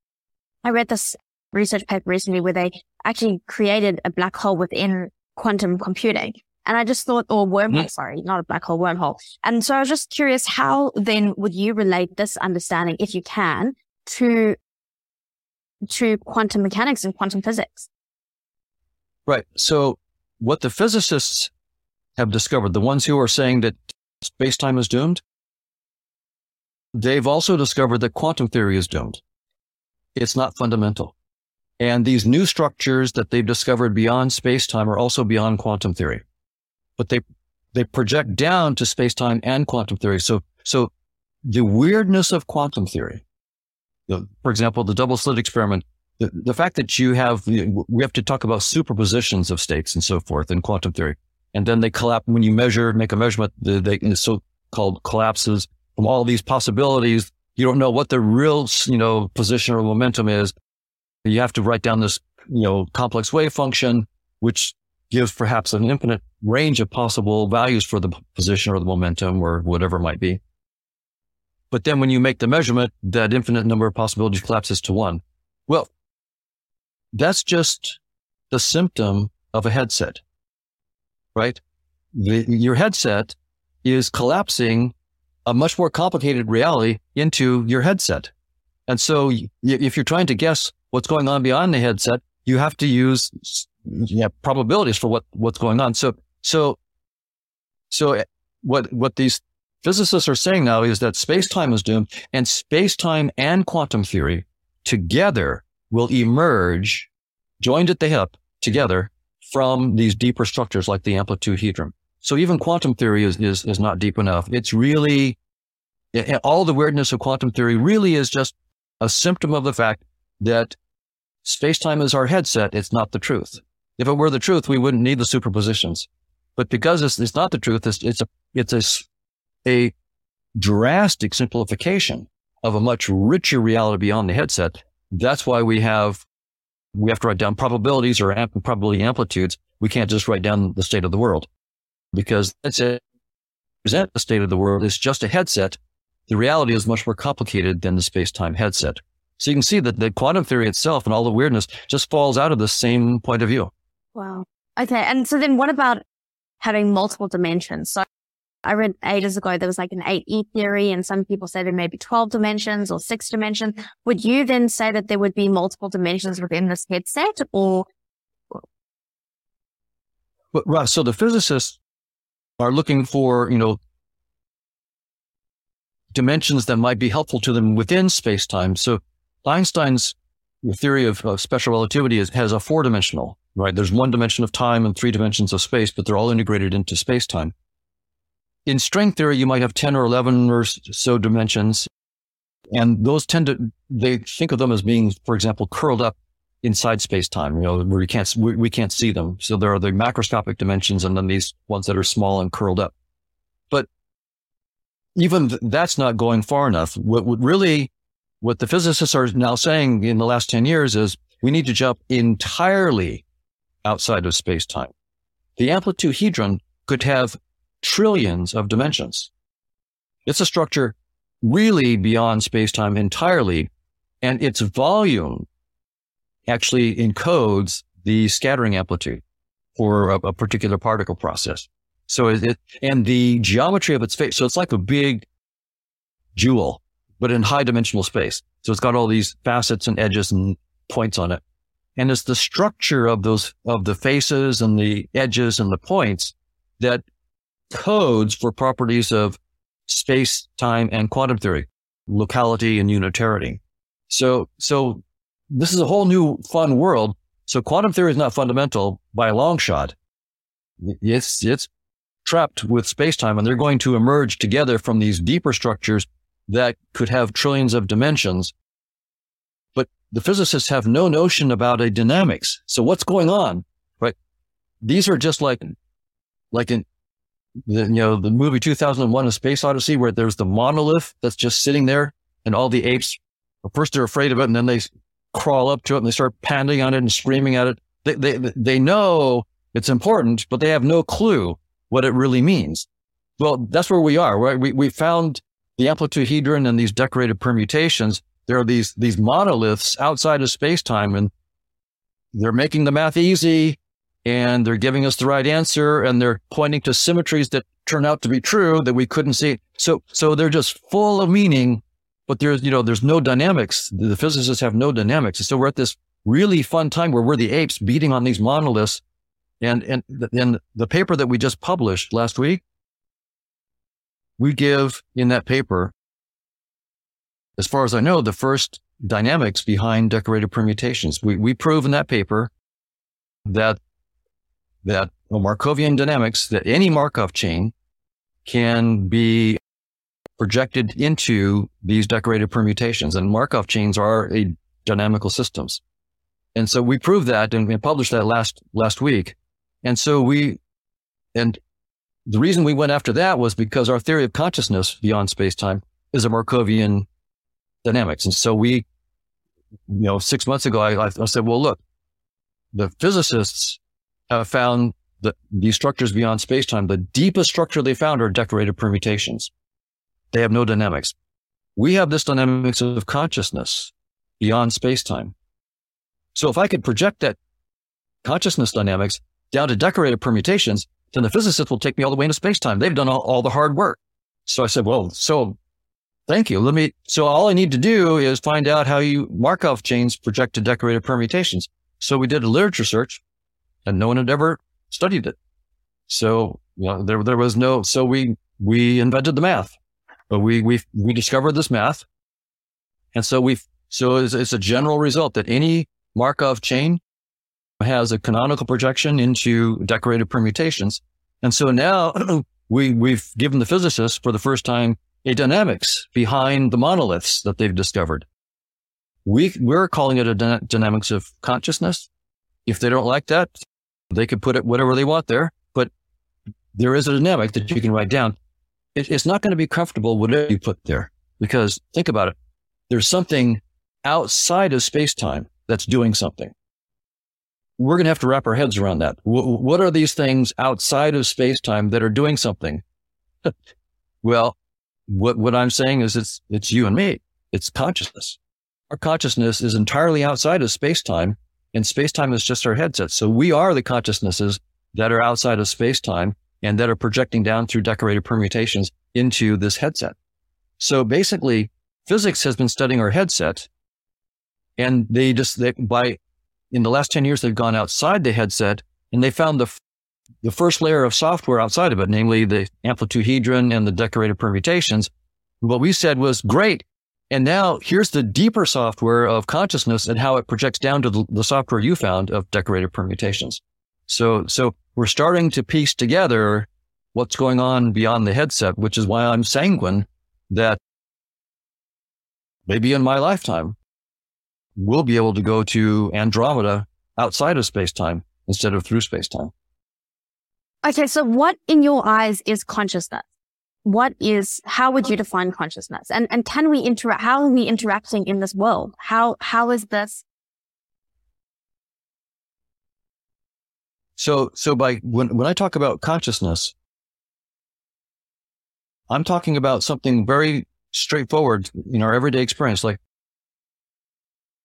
S1: I read this research paper recently where they actually created a black hole within quantum computing. And I just thought, or wormhole, mm. sorry, not a black hole, wormhole. And so I was just curious, how then would you relate this understanding, if you can, to, to quantum mechanics and quantum physics?
S2: Right. So what the physicists have discovered, the ones who are saying that space-time is doomed, they've also discovered that quantum theory is doomed. It's not fundamental. And these new structures that they've discovered beyond space-time are also beyond quantum theory. But they, they project down to space-time and quantum theory. So, so the weirdness of quantum theory, for example, the double slit experiment the, the fact that you have, we have to talk about superpositions of states and so forth in quantum theory. And then they collapse when you measure, make a measurement, The, they so-called collapses from all these possibilities. You don't know what the real, you know, position or momentum is. You have to write down this, you know, complex wave function, which gives perhaps an infinite range of possible values for the position or the momentum or whatever it might be. But then when you make the measurement, that infinite number of possibilities collapses to one. Well, that's just the symptom of a headset, right? The, your headset is collapsing a much more complicated reality into your headset. And so if you're trying to guess what's going on beyond the headset, you have to use yeah, probabilities for what, what's going on. So, so, so eh, what, what these physicists are saying now is that space time is doomed and space time and quantum theory together will emerge joined at the hip together from these deeper structures like the amplituhedron. So even quantum theory is, is, is not deep enough. It's really, all the weirdness of quantum theory really is just a symptom of the fact that space-time is our headset. It's not the truth. If it were the truth, we wouldn't need the superpositions. But because it's, it's not the truth, it's, it's a, it's a, a drastic simplification of a much richer reality beyond the headset. That's why we have, we have to write down probabilities or amp- probability amplitudes. We can't just write down the state of the world because that's it. Present the state of the world is just a headset. The reality is much more complicated than the space-time headset. So you can see that the quantum theory itself and all the weirdness just falls out of the same point of view.
S1: Wow. Okay. And so then what about having multiple dimensions? So I read ages ago there was like an 8E theory, and some people say there may be 12 dimensions or six dimensions. Would you then say that there would be multiple dimensions within this headset or?
S2: But, right. So the physicists are looking for, you know, dimensions that might be helpful to them within space time. So Einstein's theory of, of special relativity is, has a four dimensional, right? There's one dimension of time and three dimensions of space, but they're all integrated into space time. In string theory, you might have 10 or 11 or so dimensions. And those tend to, they think of them as being, for example, curled up inside space time, you know, where you can't, we, we, can't see them. So there are the macroscopic dimensions and then these ones that are small and curled up. But even th- that's not going far enough. What, would really, what the physicists are now saying in the last 10 years is we need to jump entirely outside of space time. The amplituhedron could have trillions of dimensions. It's a structure really beyond space time entirely. And its volume actually encodes the scattering amplitude for a, a particular particle process. So it, and the geometry of its face. So it's like a big jewel, but in high dimensional space. So it's got all these facets and edges and points on it. And it's the structure of those, of the faces and the edges and the points that codes for properties of space, time, and quantum theory, locality and unitarity. So, so this is a whole new fun world. So quantum theory is not fundamental by a long shot. It's, it's trapped with space-time and they're going to emerge together from these deeper structures that could have trillions of dimensions. But the physicists have no notion about a dynamics. So what's going on, right? These are just like, like in, the, you know, the movie 2001, A Space Odyssey, where there's the monolith that's just sitting there and all the apes, first they're afraid of it and then they crawl up to it and they start pounding on it and screaming at it. They, they, they know it's important, but they have no clue what it really means. Well, that's where we are, right? We, we found the amplituhedron and these decorated permutations. There are these, these monoliths outside of space time and they're making the math easy and they're giving us the right answer and they're pointing to symmetries that turn out to be true that we couldn't see. So, so they're just full of meaning but there's, you know, there's no dynamics. The physicists have no dynamics. And so we're at this really fun time where we're the apes beating on these monoliths. And, and, and the paper that we just published last week, we give in that paper, as far as I know, the first dynamics behind decorated permutations. We, we prove in that paper that, that Markovian dynamics, that any Markov chain can be projected into these decorated permutations. And Markov chains are a dynamical systems. And so we proved that and we published that last, last week. And so we, and the reason we went after that was because our theory of consciousness beyond space-time is a Markovian dynamics. And so we, you know, six months ago, I, I said, well, look, the physicists have found that these structures beyond spacetime, the deepest structure they found are decorated permutations. They have no dynamics. We have this dynamics of consciousness beyond spacetime. So if I could project that consciousness dynamics down to decorated permutations, then the physicists will take me all the way into spacetime. They've done all, all the hard work. So I said, well, so thank you. Let me, so all I need to do is find out how you Markov chains project to decorated permutations. So we did a literature search and no one had ever studied it. So, you know, there, there was no, so we, we invented the math, but we, we, we discovered this math. And so we, so it's, it's a general result that any Markov chain has a canonical projection into decorated permutations. And so now [clears throat] we, we've given the physicists for the first time a dynamics behind the monoliths that they've discovered. We, we're calling it a dy- dynamics of consciousness. If they don't like that, they can put it whatever they want there, but there is a dynamic that you can write down. It, it's not going to be comfortable whatever you put there because think about it. There's something outside of space time that's doing something. We're going to have to wrap our heads around that. W- what are these things outside of space time that are doing something? [laughs] well, what, what I'm saying is it's, it's you and me. It's consciousness. Our consciousness is entirely outside of space time and space time is just our headset. So we are the consciousnesses that are outside of space time and that are projecting down through decorated permutations into this headset. So basically physics has been studying our headset and they just, they, by in the last 10 years, they've gone outside the headset and they found the, the first layer of software outside of it, namely the amplitude and the decorated permutations. What we said was great. And now here's the deeper software of consciousness and how it projects down to the, the software you found of decorated permutations. So, so we're starting to piece together what's going on beyond the headset, which is why I'm sanguine that maybe in my lifetime, we'll be able to go to Andromeda outside of space time instead of through space time.
S1: Okay. So what in your eyes is consciousness? what is how would you define consciousness and and can we interact how are we interacting in this world how how is this
S2: so so by when when i talk about consciousness i'm talking about something very straightforward in our everyday experience like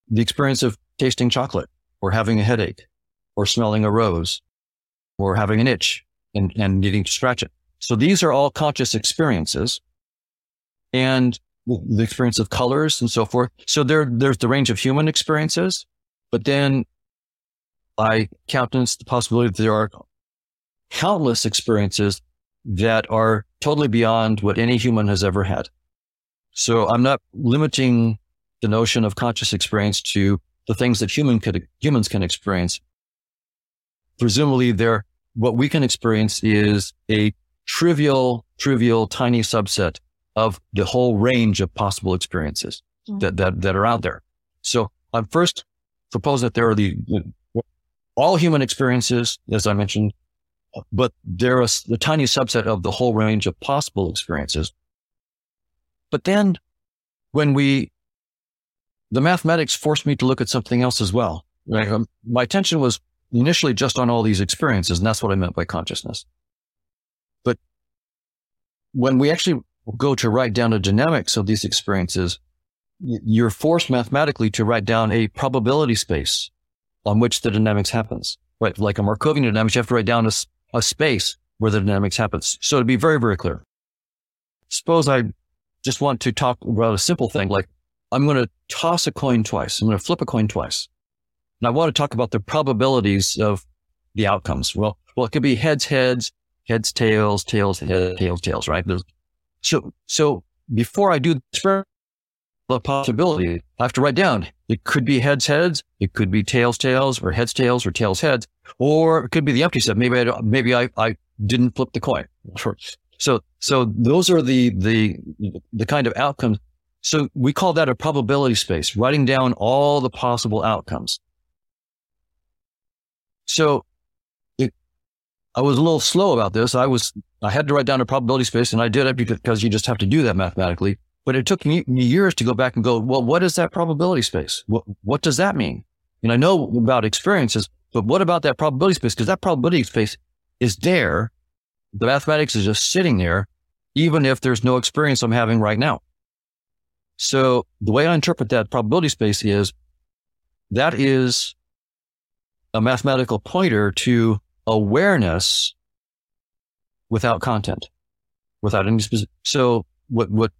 S2: the experience of tasting chocolate or having a headache or smelling a rose or having an itch and, and needing to scratch it so these are all conscious experiences and the experience of colors and so forth. So there, there's the range of human experiences, but then I countenance the possibility that there are countless experiences that are totally beyond what any human has ever had. So I'm not limiting the notion of conscious experience to the things that human could, humans can experience. Presumably there, what we can experience is a trivial, trivial, tiny subset of the whole range of possible experiences mm-hmm. that, that, that are out there. So I'm first propose that there are the, all human experiences, as I mentioned, but there is the tiny subset of the whole range of possible experiences. But then when we, the mathematics forced me to look at something else as well. Right? Um, my attention was initially just on all these experiences, and that's what I meant by consciousness But when we actually go to write down the dynamics of these experiences, you're forced mathematically to write down a probability space on which the dynamics happens. Right? Like a Markovian dynamics, you have to write down a, a space where the dynamics happens. So to be very, very clear, suppose I just want to talk about a simple thing like I'm going to toss a coin twice. I'm going to flip a coin twice. And I want to talk about the probabilities of the outcomes. Well, well, it could be heads, heads, heads, tails, tails, heads, tails, tails, right? So, so before I do the possibility, I have to write down. It could be heads, heads. It could be tails, tails, or heads, tails, or tails, heads, or it could be the empty set. Maybe I, maybe I, I didn't flip the coin. [laughs] So, so those are the, the, the kind of outcomes. So we call that a probability space, writing down all the possible outcomes. So I was a little slow about this. I was, I had to write down a probability space and I did it because you just have to do that mathematically. But it took me, me years to go back and go, well, what is that probability space? What, what does that mean? And I know about experiences, But what about that probability space? Because that probability space is there. The mathematics is just sitting there, even if there's no experience I'm having right now. So the way I interpret that probability space is that is a mathematical pointer to awareness without content, without any specific. So what, what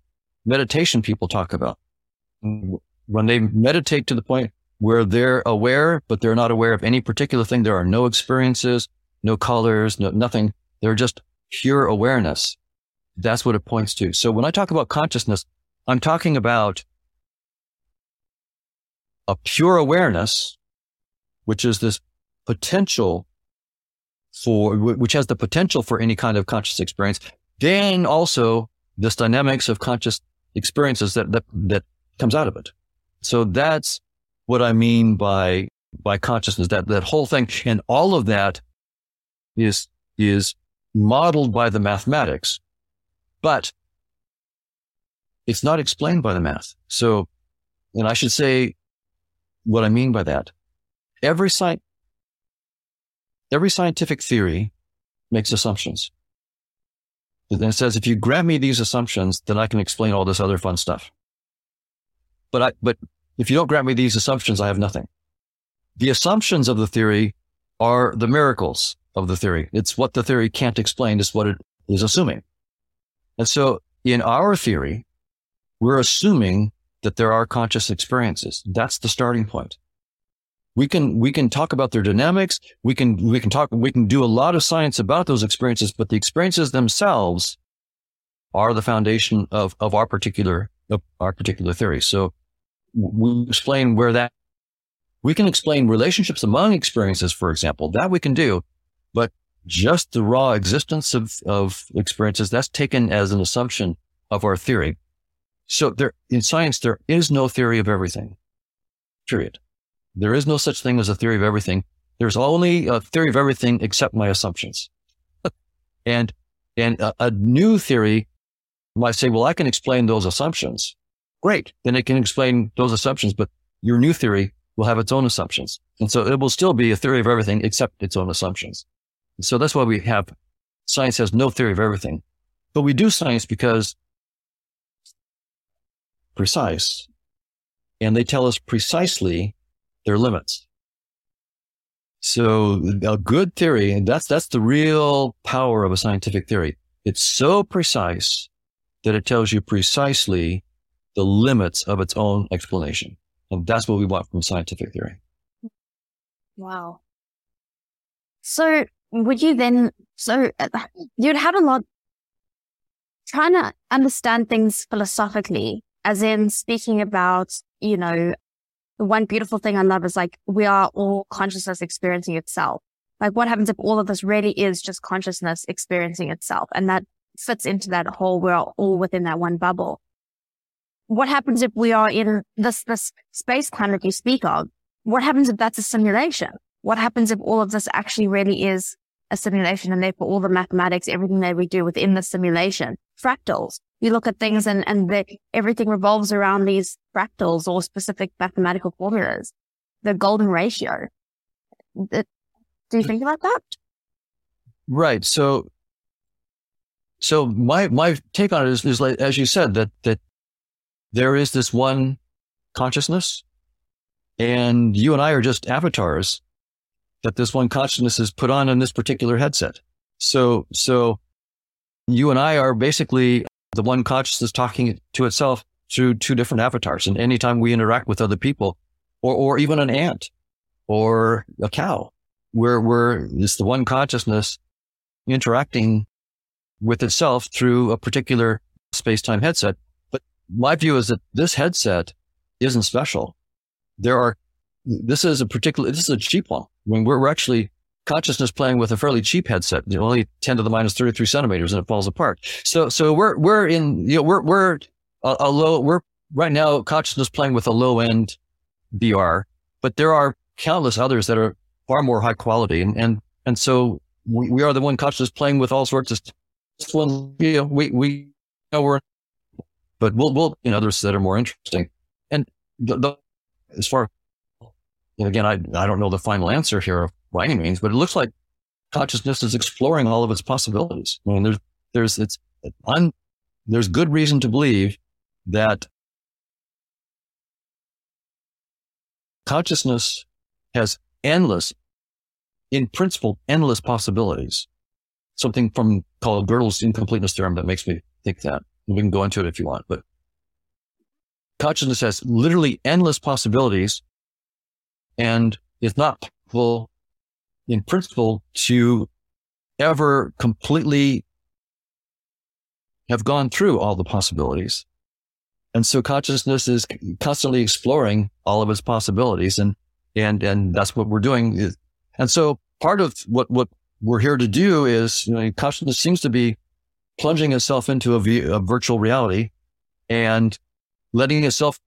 S2: meditation people talk about when they meditate to the point where they're aware, but they're not aware of any particular thing. There are no experiences, no colors, no, nothing. They're just pure awareness. That's what it points to. So when I talk about consciousness, I'm talking about a pure awareness, which is this potential for, which has the potential for any kind of conscious experience. Then also this dynamics of conscious experiences that, that, that comes out of it. So that's what I mean by, by consciousness, that, that whole thing. And all of that is, is modeled by the mathematics, but it's not explained by the math. So, and I should say what I mean by that. Every sci- every scientific theory makes assumptions. And then it says, if you grant me these assumptions, then I can explain all this other fun stuff. But I, but if you don't grant me these assumptions, I have nothing. The assumptions of the theory are the miracles of the theory. It's what the theory can't explain is what it is assuming. And so in our theory, we're assuming that there are conscious experiences. That's the starting point. We can, we can talk about their dynamics. We can, we can talk, we can do a lot of science about those experiences, but the experiences themselves are the foundation of, of our particular, of our particular theory. So we explain where that, we can explain relationships among experiences, for example, that we can do, but just the raw existence of, of experiences, that's taken as an assumption of our theory. So there, in science, there is no theory of everything, period. There is no such thing as a theory of everything. There's only a theory of everything except my assumptions. [laughs] and, and a, a new theory might say, well, I can explain those assumptions. Great. Then it can explain those assumptions, but your new theory will have its own assumptions. And so it will still be a theory of everything except its own assumptions. And so that's why we have science has no theory of everything, but we do science because precise and they tell us precisely their limits. So a good theory, and that's, that's the real power of a scientific theory. It's so precise that it tells you precisely the limits of its own explanation. And that's what we want from scientific theory.
S1: Wow. So would you then, so uh, you'd had a lot trying to understand things philosophically, as in speaking about, you know, the one beautiful thing I love is like we are all consciousness experiencing itself. Like what happens if all of this really is just consciousness experiencing itself? And that fits into that whole, we're all within that one bubble. What happens if we are in this, this space that you speak of? What happens if that's a simulation? What happens if all of this actually really is a simulation and therefore all the mathematics, everything that we do within the simulation, fractals, you look at things and, and the, everything revolves around these fractals or specific mathematical formulas, the golden ratio. The, do you think about that?
S2: Right. So, so my, my take on it is, is like, as you said, that, that there is this one consciousness and you and I are just avatars that this one consciousness is put on in this particular headset. So, so you and I are basically the one consciousness talking to itself through two different avatars. And anytime we interact with other people or, or even an ant or a cow, we're, we're, it's the one consciousness interacting with itself through a particular space-time headset. But my view is that this headset isn't special. There are, this is a particular, this is a cheap one. When we're, we're actually consciousness playing with a fairly cheap headset, you know, only 10 to the minus 33 centimeters and it falls apart. So, so we're, we're in, you know, we're, we're a, a low, we're right now consciousness playing with a low end VR, but there are countless others that are far more high quality. And, and, and so we, we are the one consciousness playing with all sorts of one, you know, we, we you know, we're, but we'll, we'll, in others that are more interesting. And the, the as far, and again, I, I don't know the final answer here by any means, but it looks like consciousness is exploring all of its possibilities. I mean, there's, there's, it's, un, there's good reason to believe that consciousness has endless, in principle, endless possibilities. Something from called Gödel's incompleteness theorem that makes me think that. We can go into it if you want, but consciousness has literally endless possibilities and it's not possible in principle to ever completely have gone through all the possibilities. And so consciousness is constantly exploring all of its possibilities. And, and, and that's what we're doing. And so part of what, what we're here to do is, you know, consciousness seems to be plunging itself into a, v- a virtual reality and letting itself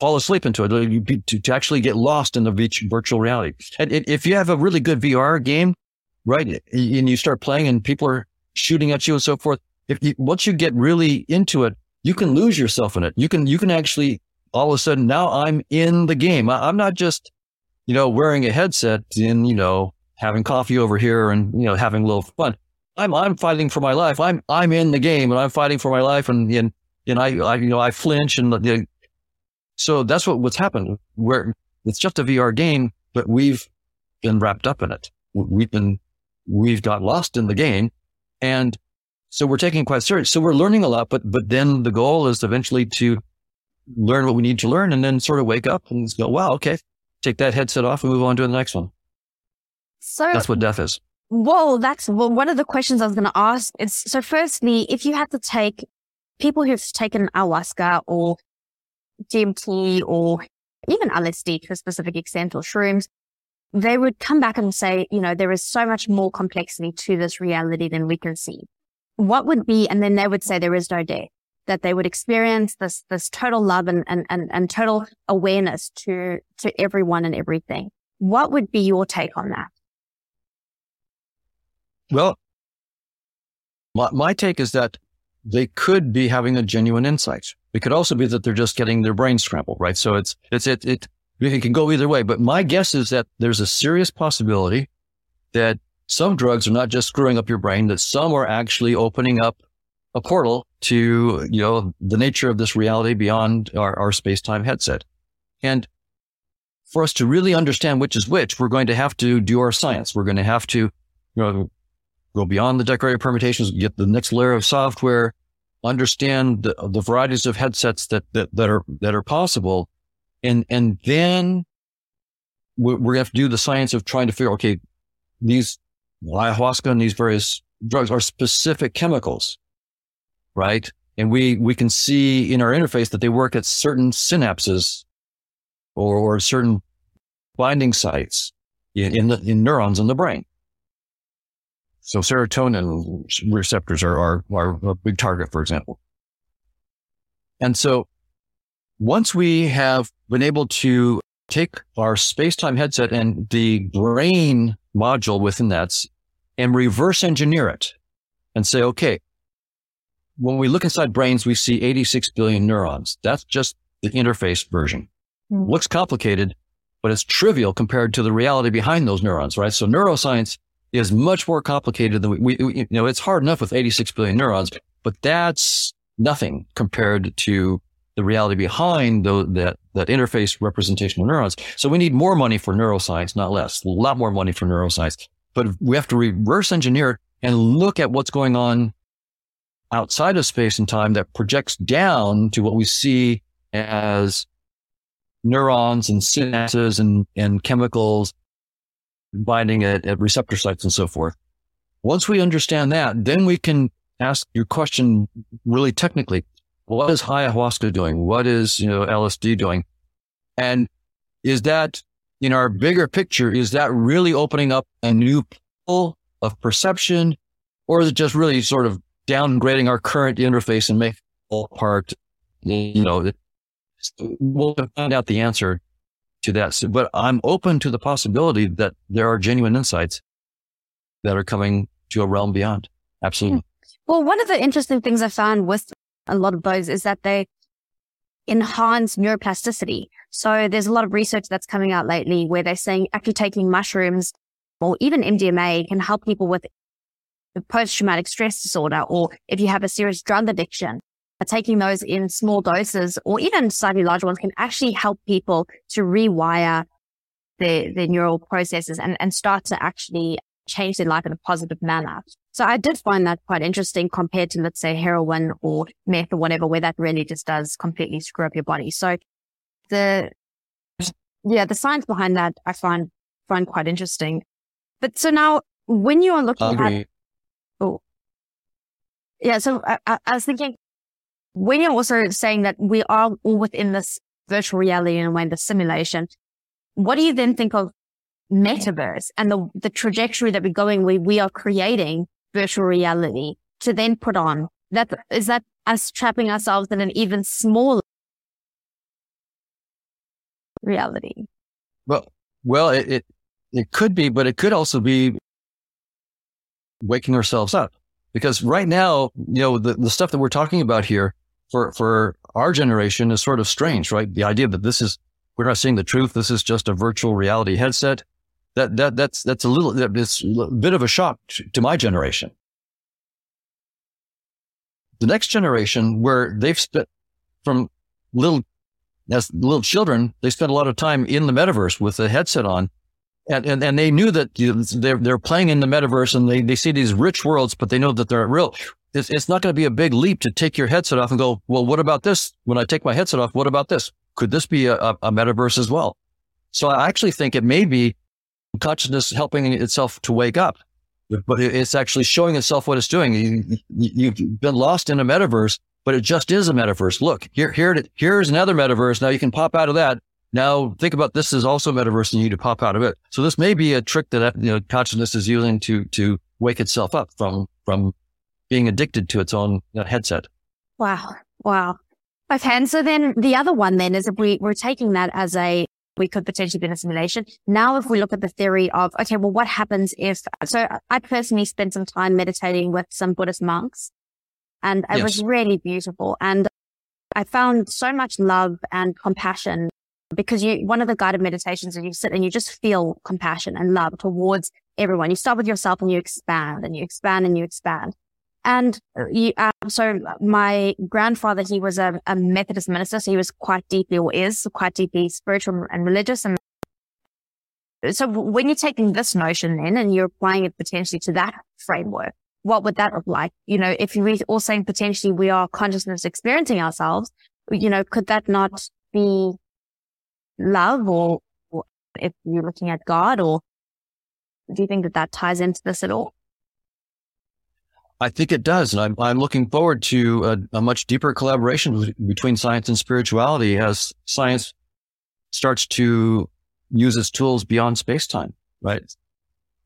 S2: fall asleep into it, to, to actually get lost in the virtual reality. And if you have a really good VR game, right, and you start playing and people are shooting at you and so forth, if you, once you get really into it, you can lose yourself in it. You can, you can actually all of a sudden now I'm in the game. I, I'm not just, you know, wearing a headset and, you know, having coffee over here and, you know, having a little fun. I'm, I'm fighting for my life. I'm, I'm in the game and I'm fighting for my life. And, and, and I, I you know, I flinch and so that's what, what's happened where it's just a VR game, but we've been wrapped up in it. We've been, we've got lost in the game and so we're taking it quite serious. So we're learning a lot, but, but then the goal is eventually to learn what we need to learn and then sort of wake up and go, wow, okay, take that headset off and move on to the next one. So that's what death is.
S1: Well, that's well, one of the questions I was going to ask is so firstly, if you had to take people who've taken ayahuasca or DMT or even LSD to a specific extent or shrooms, they would come back and say, you know, there is so much more complexity to this reality than we can see. What would be, and then they would say there is no death, that they would experience this, this total love and, and, and, and total awareness to, to everyone and everything. What would be your take on that?
S2: Well, my, my take is that they could be having a genuine insight. It could also be that they're just getting their brain scrambled, right? So it's, it's, it, it, it can go either way. But my guess is that there's a serious possibility that some drugs are not just screwing up your brain, that some are actually opening up a portal to, you know, the nature of this reality beyond our, our space-time headset. And for us to really understand which is which, we're going to have to do our science. We're going to have to, you know, go beyond the decorated permutations, get the next layer of software, understand the, the varieties of headsets that, that, that are, that are possible. And, and then we're, we're going to have to do the science of trying to figure, okay, these ayahuasca and these various drugs are specific chemicals, right? And we, we can see in our interface that they work at certain synapses or, or certain binding sites in, in, the, in neurons in the brain. So serotonin receptors are, are, are a big target, for example. And so once we have been able to take our space-time headset and the brain module within that and reverse engineer it and say, okay, when we look inside brains, we see 86 billion neurons. That's just the interface version. Mm. Looks complicated, but it's trivial compared to the reality behind those neurons, right? So neuroscience is much more complicated than we, we, we, you know, it's hard enough with 86 billion neurons, but that's nothing compared to the reality behind the, that, that interface representation of neurons. So we need more money for neuroscience, not less, a lot more money for neuroscience, but we have to reverse engineer and look at what's going on outside of space and time that projects down to what we see as neurons and synapses and, and chemicals binding at, at receptor sites and so forth. Once we understand that, then we can ask your question really technically. What is ayahuasca doing? What is, you know, LSD doing? And is that in our bigger picture, is that really opening up a new pool of perception or is it just really sort of downgrading our current interface and make all part, you know, we'll find out the answer to that. So, but I'm open to the possibility that there are genuine insights that are coming to a realm beyond. Absolutely. Hmm.
S1: Well, one of the interesting things I found with a lot of those is that they enhance neuroplasticity. So there's a lot of research that's coming out lately where they're saying after taking mushrooms, or even MDMA can help people with post traumatic stress disorder, or if you have a serious drug addiction, taking those in small doses or even slightly larger ones can actually help people to rewire their, their neural processes and, and start to actually change their life in a positive manner. So I did find that quite interesting compared to, let's say, heroin or meth or whatever, where that really just does completely screw up your body. So the, yeah, the science behind that I find, find quite interesting. But so now when you are looking at, oh, yeah, so I, I was thinking when you're also saying that we are all within this virtual reality in a way, the simulation, what do you then think of metaverse and the, the trajectory that we're going, we, we are creating virtual reality to then put on? That is that us trapping ourselves in an even smaller reality?
S2: Well, well, it, it, it could be, but it could also be waking ourselves up because right now, you know, the, the stuff that we're talking about here for, for our generation is sort of strange, right? The idea that this is, we're not seeing the truth. This is just a virtual reality headset. That, that, that's, that's a little, it's a bit of a shock to my generation. The next generation where they've spent from little, as little children, they spent a lot of time in the metaverse with a headset on. And, and, and they knew that they're, they're playing in the metaverse and they, they see these rich worlds, but they know that they're real it's, it's not going to be a big leap to take your headset off and go, well, what about this? When I take my headset off, what about this? Could this be a, a, a metaverse as well? So I actually think it may be consciousness helping itself to wake up, but it's actually showing itself what it's doing. You, have been lost in a metaverse, but it just is a metaverse. Look, here, here, here's another metaverse. Now you can pop out of that. Now think about this is also metaverse and you need to pop out of it. So this may be a trick that you know, consciousness is using to, to wake itself up from, from being addicted to its own headset.
S1: Wow. Wow. Okay. And so then the other one then is if we, we're taking that as a, we could potentially be in a simulation. Now, if we look at the theory of, okay, well, what happens if, so I personally spent some time meditating with some Buddhist monks and it yes. was really beautiful. And I found so much love and compassion because you, one of the guided meditations is you sit and you just feel compassion and love towards everyone. You start with yourself and you expand and you expand and you expand. And you, uh, so my grandfather, he was a, a, Methodist minister. So he was quite deeply or is quite deeply spiritual and religious. And so when you're taking this notion in and you're applying it potentially to that framework, what would that look like? You know, if you're all saying potentially we are consciousness experiencing ourselves, you know, could that not be love or, or if you're looking at God or do you think that that ties into this at all?
S2: I think it does. And I'm, I'm looking forward to a, a much deeper collaboration between science and spirituality as science starts to use its tools beyond space time, right?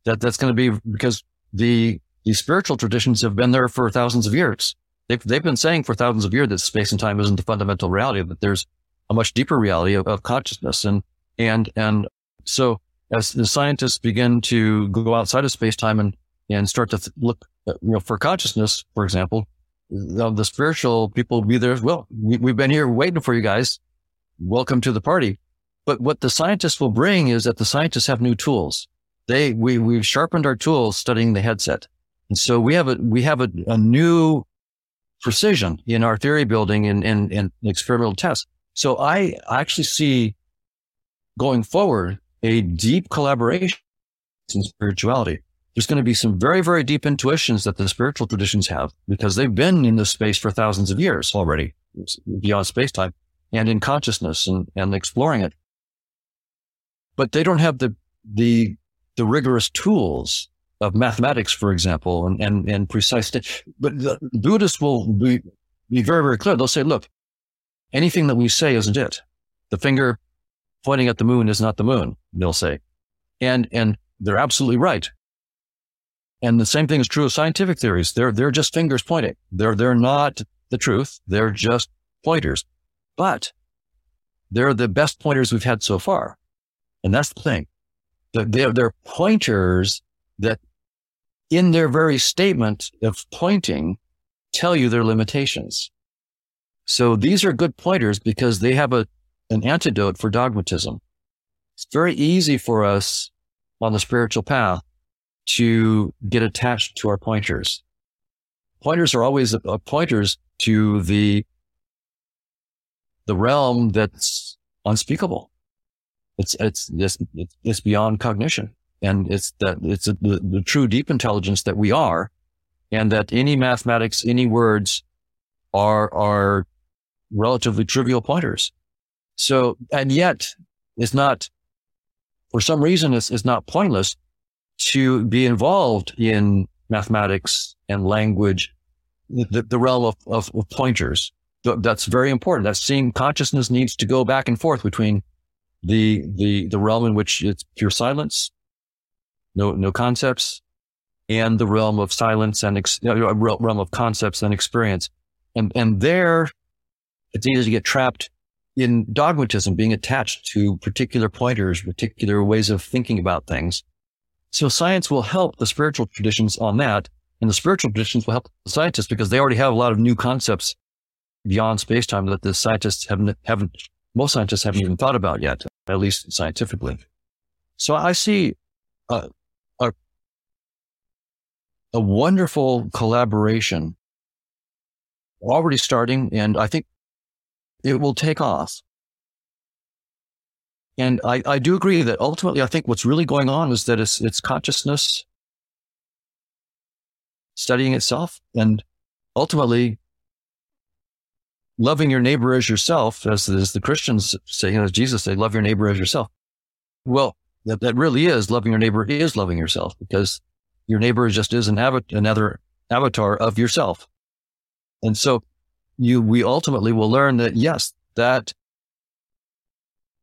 S2: That, that's going to be because the, the spiritual traditions have been there for thousands of years. They've, they've been saying for thousands of years that space and time isn't the fundamental reality, that there's a much deeper reality of, of consciousness. And, and, and so as the scientists begin to go outside of space time and, and start to th- look uh, you know, for consciousness, for example, the spiritual people will be there. As well, we, we've been here waiting for you guys. Welcome to the party. But what the scientists will bring is that the scientists have new tools. They, we, we've sharpened our tools studying the headset. And so we have a, we have a, a new precision in our theory building and, and, and experimental tests. So I actually see going forward a deep collaboration in spirituality there's going to be some very, very deep intuitions that the spiritual traditions have because they've been in this space for thousands of years already beyond space time and in consciousness and, and exploring it. But they don't have the, the, the rigorous tools of mathematics, for example, and, and, and precise. But the Buddhists will be, be very, very clear. They'll say, look, anything that we say isn't it. The finger pointing at the moon is not the moon, they'll say. And, and they're absolutely right. And the same thing is true of scientific theories. They're, they're just fingers pointing. They're, they're not the truth. They're just pointers, but they're the best pointers we've had so far. And that's the thing. They're, they're pointers that in their very statement of pointing tell you their limitations. So these are good pointers because they have a, an antidote for dogmatism. It's very easy for us on the spiritual path to get attached to our pointers. Pointers are always uh, pointers to the the realm that's unspeakable. It's it's it's, it's beyond cognition, and it's that it's a, the, the true deep intelligence that we are, and that any mathematics, any words, are are relatively trivial pointers. So, and yet, it's not for some reason it's, it's not pointless to be involved in mathematics and language, the, the realm of, of, of pointers. That's very important. That same consciousness needs to go back and forth between the, the, the realm in which it's pure silence, no, no concepts, and the realm of silence and ex, realm of concepts and experience. And, and there it's easy to get trapped in dogmatism, being attached to particular pointers, particular ways of thinking about things. So science will help the spiritual traditions on that. And the spiritual traditions will help the scientists because they already have a lot of new concepts beyond space time that the scientists haven't, haven't, most scientists haven't even thought about yet, at least scientifically. So I see a, a, a wonderful collaboration already starting. And I think it will take off. And I, I do agree that ultimately, I think what's really going on is that it's, it's consciousness studying itself and ultimately loving your neighbor as yourself, as, as the Christians say, you as Jesus say, love your neighbor as yourself. Well, that, that really is loving your neighbor is loving yourself because your neighbor just is an av- another avatar of yourself. And so you, we ultimately will learn that yes, that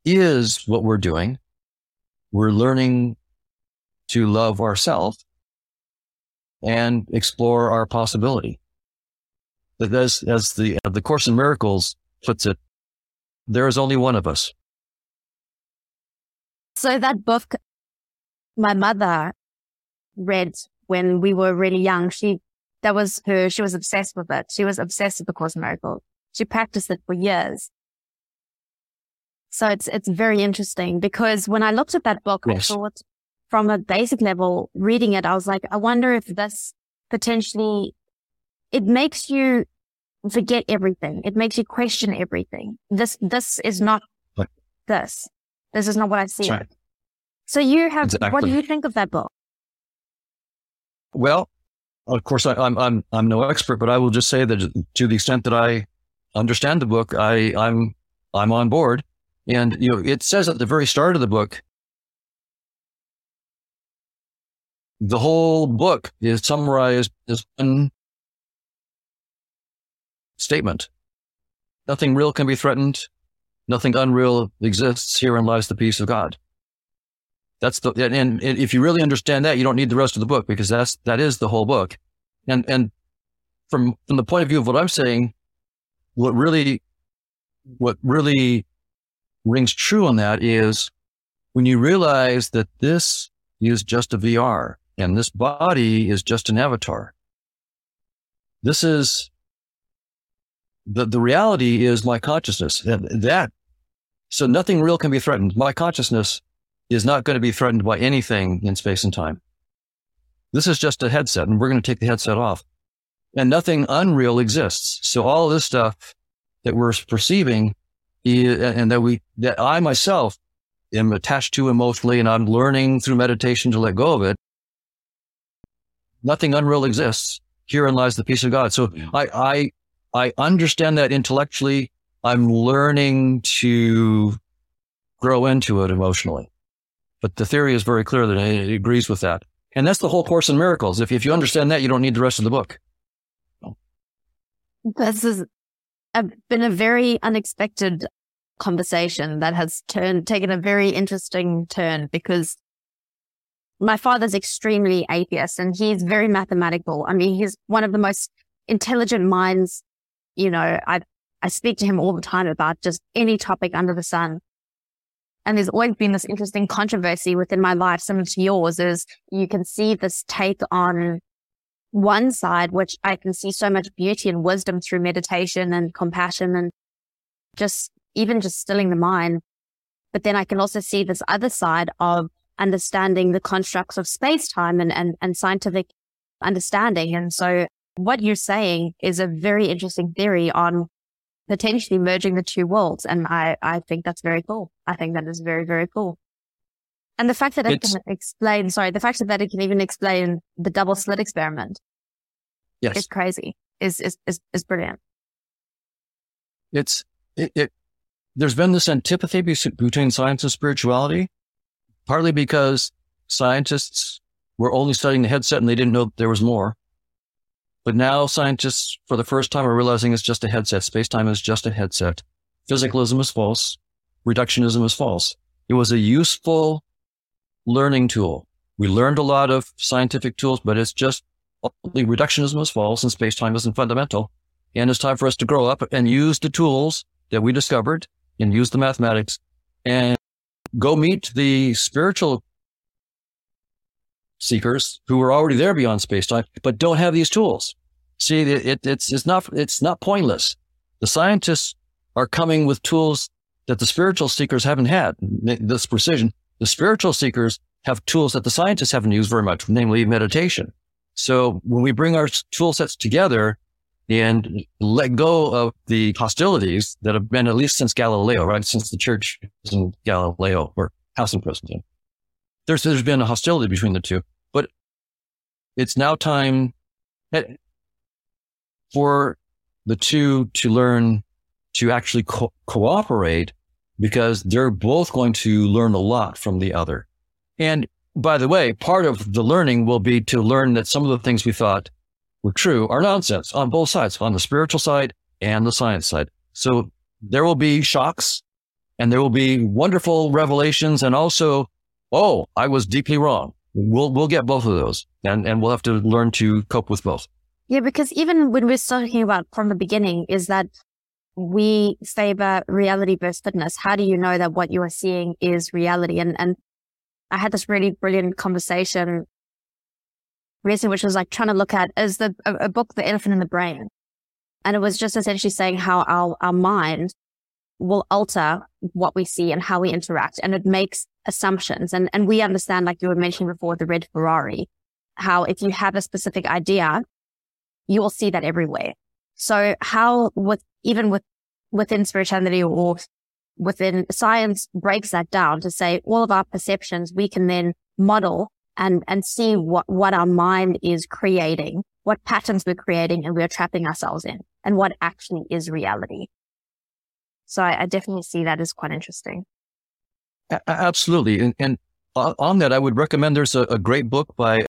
S2: is what we're doing. We're learning to love ourselves and explore our possibility. That as, as the, uh, the Course in Miracles puts it, there is only one of us.
S1: So that book my mother read when we were really young, she that was her, she was obsessed with it. She was obsessed with the Course in Miracles. She practiced it for years. So it's, it's very interesting because when I looked at that book, yes. I thought from a basic level, reading it, I was like, I wonder if this potentially, it makes you forget everything. It makes you question everything. This, this is not this. This is not what I see. Right. So you have, exactly. what do you think of that book?
S2: Well, of course, I, am I'm, I'm I'm no expert, but I will just say that to the extent that I understand the book, I I'm I'm on board. And you know, it says at the very start of the book, the whole book is summarized as one statement. Nothing real can be threatened. Nothing unreal exists. Herein lies the peace of God. That's the, and, if you really understand that, you don't need the rest of the book because that's, that is the whole book. And, and from, from the point of view of what I'm saying, what really, what really rings true on that is when you realize that this is just a VR and this body is just an avatar. This is the, the reality is my consciousness and that. So nothing real can be threatened. My consciousness is not going to be threatened by anything in space and time. This is just a headset and we're going to take the headset off and nothing unreal exists. So all this stuff that we're perceiving and that we, that I myself am attached to emotionally and I'm learning through meditation to let go of it. Nothing unreal exists. Herein lies the peace of God. So I, I, I understand that intellectually. I'm learning to grow into it emotionally. But the theory is very clear that it agrees with that. And that's the whole Course in Miracles. If, if you understand that, you don't need the rest of the book.
S1: This has been a very unexpected conversation that has turned, taken a very interesting turn because my father's extremely atheist and he's very mathematical. I mean, he's one of the most intelligent minds. You know, I, I speak to him all the time about just any topic under the sun. And there's always been this interesting controversy within my life, similar to yours, is you can see this take on one side, which I can see so much beauty and wisdom through meditation and compassion and just even just stilling the mind. But then I can also see this other side of understanding the constructs of space time and, and, and scientific understanding. And so what you're saying is a very interesting theory on potentially merging the two worlds. And I, I think that's very cool. I think that is very, very cool. And the fact that it it's, can explain, sorry, the fact that it can even explain the double slit experiment.
S2: Yes.
S1: Is crazy. Is, is, is, is brilliant.
S2: It's, it, it, there's been this antipathy between science and spirituality, partly because scientists were only studying the headset and they didn't know there was more. But now scientists, for the first time, are realizing it's just a headset. Space time is just a headset. Physicalism is false. Reductionism is false. It was a useful learning tool. We learned a lot of scientific tools, but it's just the reductionism is false and space time isn't fundamental. And it's time for us to grow up and use the tools that we discovered and use the mathematics and go meet the spiritual seekers who are already there beyond space time, but don't have these tools. See, it, it, it's, it's not, it's not pointless. The scientists are coming with tools that the spiritual seekers haven't had, this precision. The spiritual seekers have tools that the scientists haven't used very much, namely meditation. So when we bring our tool sets together and let go of the hostilities that have been at least since Galileo, right? Since the church in Galileo or House in Princeton. There's, there's been a hostility between the two, but it's now time eh, for the two to learn to actually co- cooperate because they're both going to learn a lot from the other. And by the way, part of the learning will be to learn that some of the things we thought were true are nonsense on both sides, on the spiritual side and the science side. So there will be shocks and there will be wonderful revelations and also, oh, I was deeply wrong. We'll, we'll get both of those and, and we'll have to learn to cope with both.
S1: Yeah, because even when we're talking about from the beginning is that we favor reality versus fitness. How do you know that what you are seeing is reality? And, and I had this really brilliant conversation recently, which was like trying to look at is the a, a book, The Elephant in the Brain. And it was just essentially saying how our, our mind will alter what we see and how we interact. And it makes assumptions. And, and we understand, like you were mentioning before, the red Ferrari, how if you have a specific idea, you will see that everywhere. So how with, even with, within spirituality or within science breaks that down to say all of our perceptions, we can then model and, and see what, what our mind is creating, what patterns we're creating and we're trapping ourselves in and what actually is reality. So I, I definitely see that as quite interesting.
S2: A- absolutely. And, and, on that, I would recommend there's a, a great book by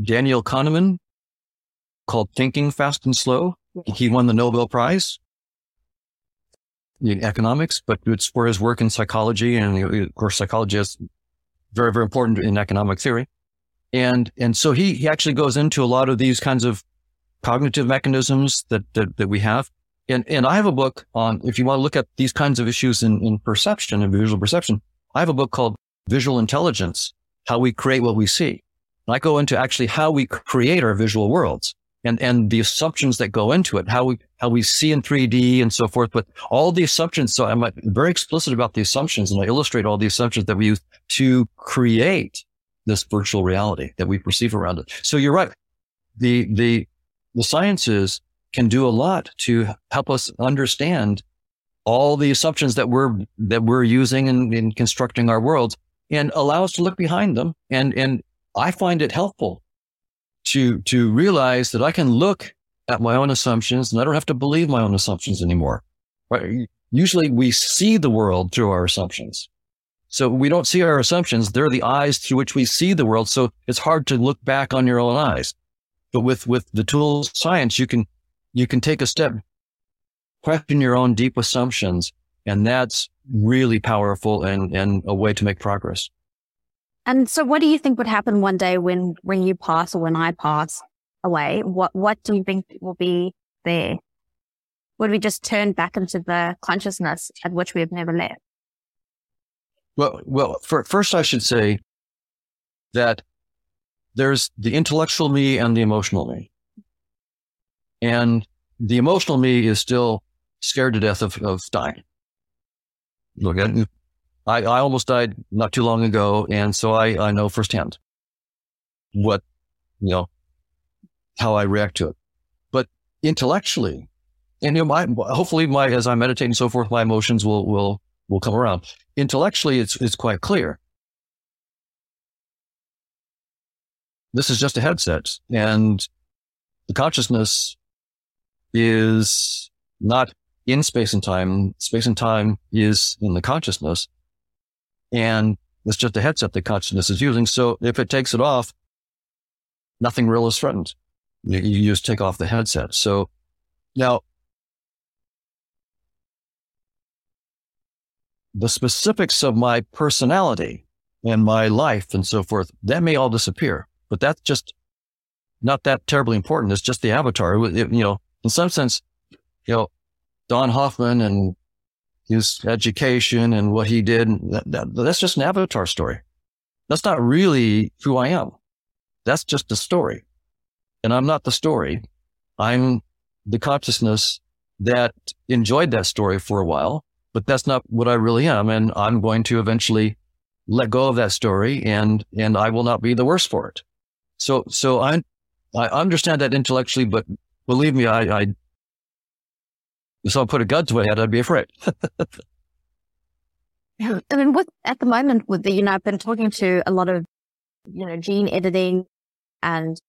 S2: Daniel Kahneman called Thinking Fast and Slow. He won the Nobel Prize in economics, but it's for his work in psychology. And of course, psychology is very, very important in economic theory. And, and so he, he actually goes into a lot of these kinds of cognitive mechanisms that, that, that we have. And, and I have a book on, if you want to look at these kinds of issues in, in perception and visual perception, I have a book called Visual Intelligence, How We Create What We See. And I go into actually how we create our visual worlds and, and the assumptions that go into it, how we, how we see in 3D and so forth. But all the assumptions. So I'm very explicit about the assumptions and I illustrate all the assumptions that we use to create this virtual reality that we perceive around it. So you're right. The, the, the sciences can do a lot to help us understand all the assumptions that we're, that we're using in, in constructing our worlds and allow us to look behind them. And, and I find it helpful to, to realize that I can look at my own assumptions and I don't have to believe my own assumptions anymore. Right? Usually we see the world through our assumptions. So we don't see our assumptions. They're the eyes through which we see the world. So it's hard to look back on your own eyes. But with, with the tools of science, you can, you can take a step, question your own deep assumptions. And that's really powerful and, and a way to make progress.
S1: And so what do you think would happen one day when, when you pass or when I pass away? What, what do you think will be there? Would we just turn back into the consciousness at which we have never left?
S2: Well, well, for, first I should say that there's the intellectual me and the emotional me. And the emotional me is still scared to death of, of dying. Look at I, I almost died not too long ago. And so I, I know firsthand what, you know, how I react to it. But intellectually, and you know, my, hopefully my, as I meditate and so forth, my emotions will, will, will come around. Intellectually, it's, it's quite clear. This is just a headset and the consciousness is not in space and time. Space and time is in the consciousness. And it's just a headset that consciousness is using. So if it takes it off, nothing real is threatened. You, just take off the headset. So now the specifics of my personality and my life and so forth, that may all disappear, but that's just not that terribly important. It's just the avatar. It, you know, in some sense, you know, Don Hoffman and his education and what he did, that, that, that's just an avatar story. That's not really who I am. That's just a story. And I'm not the story. I'm the consciousness that enjoyed that story for a while, but that's not what I really am. And I'm going to eventually let go of that story and, and I will not be the worse for it. So, so I, I understand that intellectually, but believe me, I, I if someone put a gun to my head, I'd be afraid. [laughs]
S1: I mean, what at the moment with the, you know, I've been talking to a lot of, you know, gene editing and,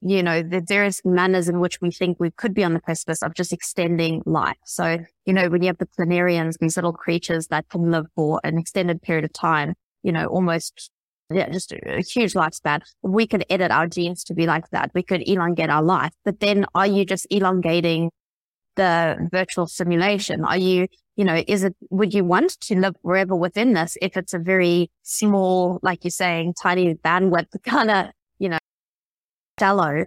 S1: you know, the various manners in which we think we could be on the precipice of just extending life. So, you know, when you have the planarians, these little creatures that can live for an extended period of time, you know, almost, yeah, just a, huge lifespan. We could edit our genes to be like that. We could elongate our life, but then are you just elongating the virtual simulation? Are you, you know, is it, would you want to live forever within this if it's a very small, like you're saying, tiny bandwidth [laughs] kind of, you know, shallow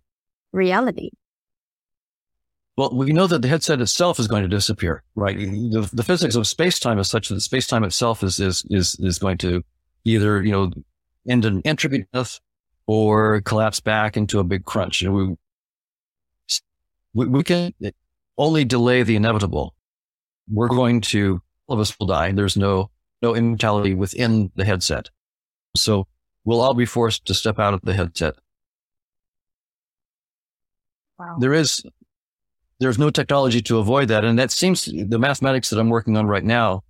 S1: reality?
S2: Well, we know that the headset itself is going to disappear, right? The, the physics of space time is such that space time itself is, is, is, is going to either, you know, end in entropy death or collapse back into a big crunch. And we, we, we can, only delay the inevitable. We're going to, all of us will die. There's no, no immortality within the headset. So we'll all be forced to step out of the headset. Wow. There is, there's no technology to avoid that. And that seems the mathematics that I'm working on right now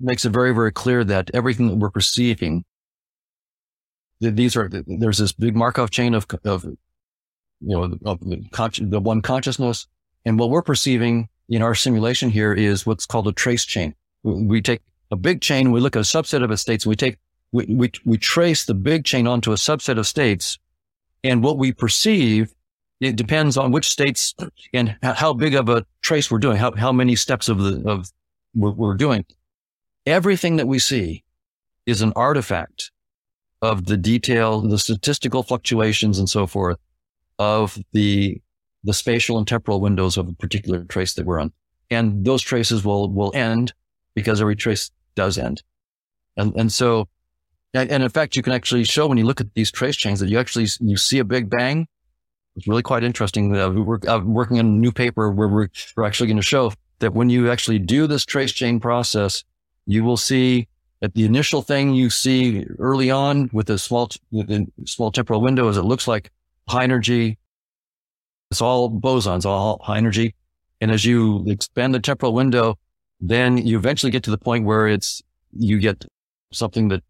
S2: makes it very, very clear that everything that we're perceiving, that these are, there's this big Markov chain of, of you know, of the, the one consciousness. And what we're perceiving in our simulation here is what's called a trace chain. We take a big chain, we look at a subset of states, we take, we, we, we trace the big chain onto a subset of states. And what we perceive, it depends on which states and how big of a trace we're doing, how, how many steps of the, of we're doing. Everything that we see is an artifact of the detail, the statistical fluctuations and so forth of the the spatial and temporal windows of a particular trace that we're on. And those traces will will end because every trace does end. And and so and, in fact you can actually show when you look at these trace chains that you actually you see a big bang. It's really quite interesting. Uh, we're uh, working on a new paper where we're, we're actually going to show that when you actually do this trace chain process, you will see that the initial thing you see early on with a small, small temporal window is it looks like high energy. It's all bosons, all high energy. And as you expand the temporal window, then you eventually get to the point where it's, you get something that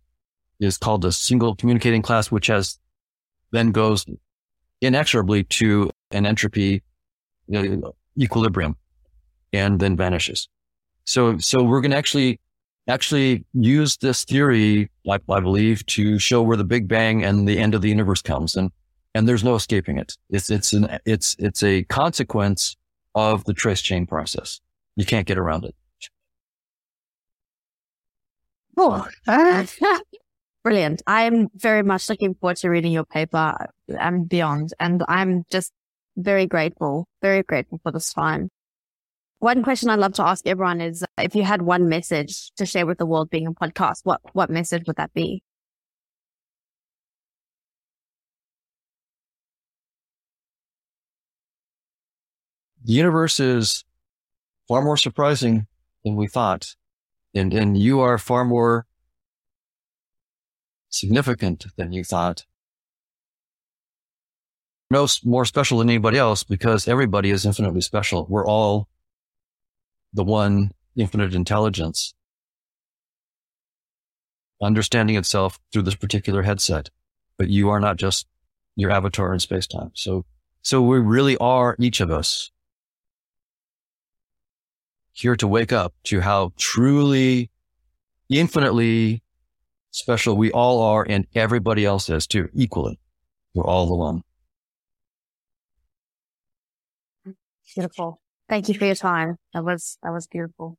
S2: is called a single communicating class, which has then goes inexorably to an entropy uh, equilibrium and then vanishes. So, so we're going to actually, actually use this theory, I, I believe, to show where the Big Bang and the end of the universe comes. And and there's no escaping it. It's, it's an, it's, it's a consequence of the trace chain process. You can't get around it.
S1: Oh, [laughs] brilliant. I'm very much looking forward to reading your paper and beyond. And I'm just very grateful, very grateful for this time. One question I'd love to ask everyone is uh, if you had one message to share with the world being a podcast, what, what message would that be?
S2: the universe is far more surprising than we thought. And, and you are far more significant than you thought. No more special than anybody else because everybody is infinitely special. We're all the one infinite intelligence understanding itself through this particular headset, but you are not just your avatar in space time. So, so we really are each of us here to wake up to how truly infinitely special we all are and everybody else is too, equally. We're all the one.
S1: Beautiful. Thank you for your time. That was, that was beautiful.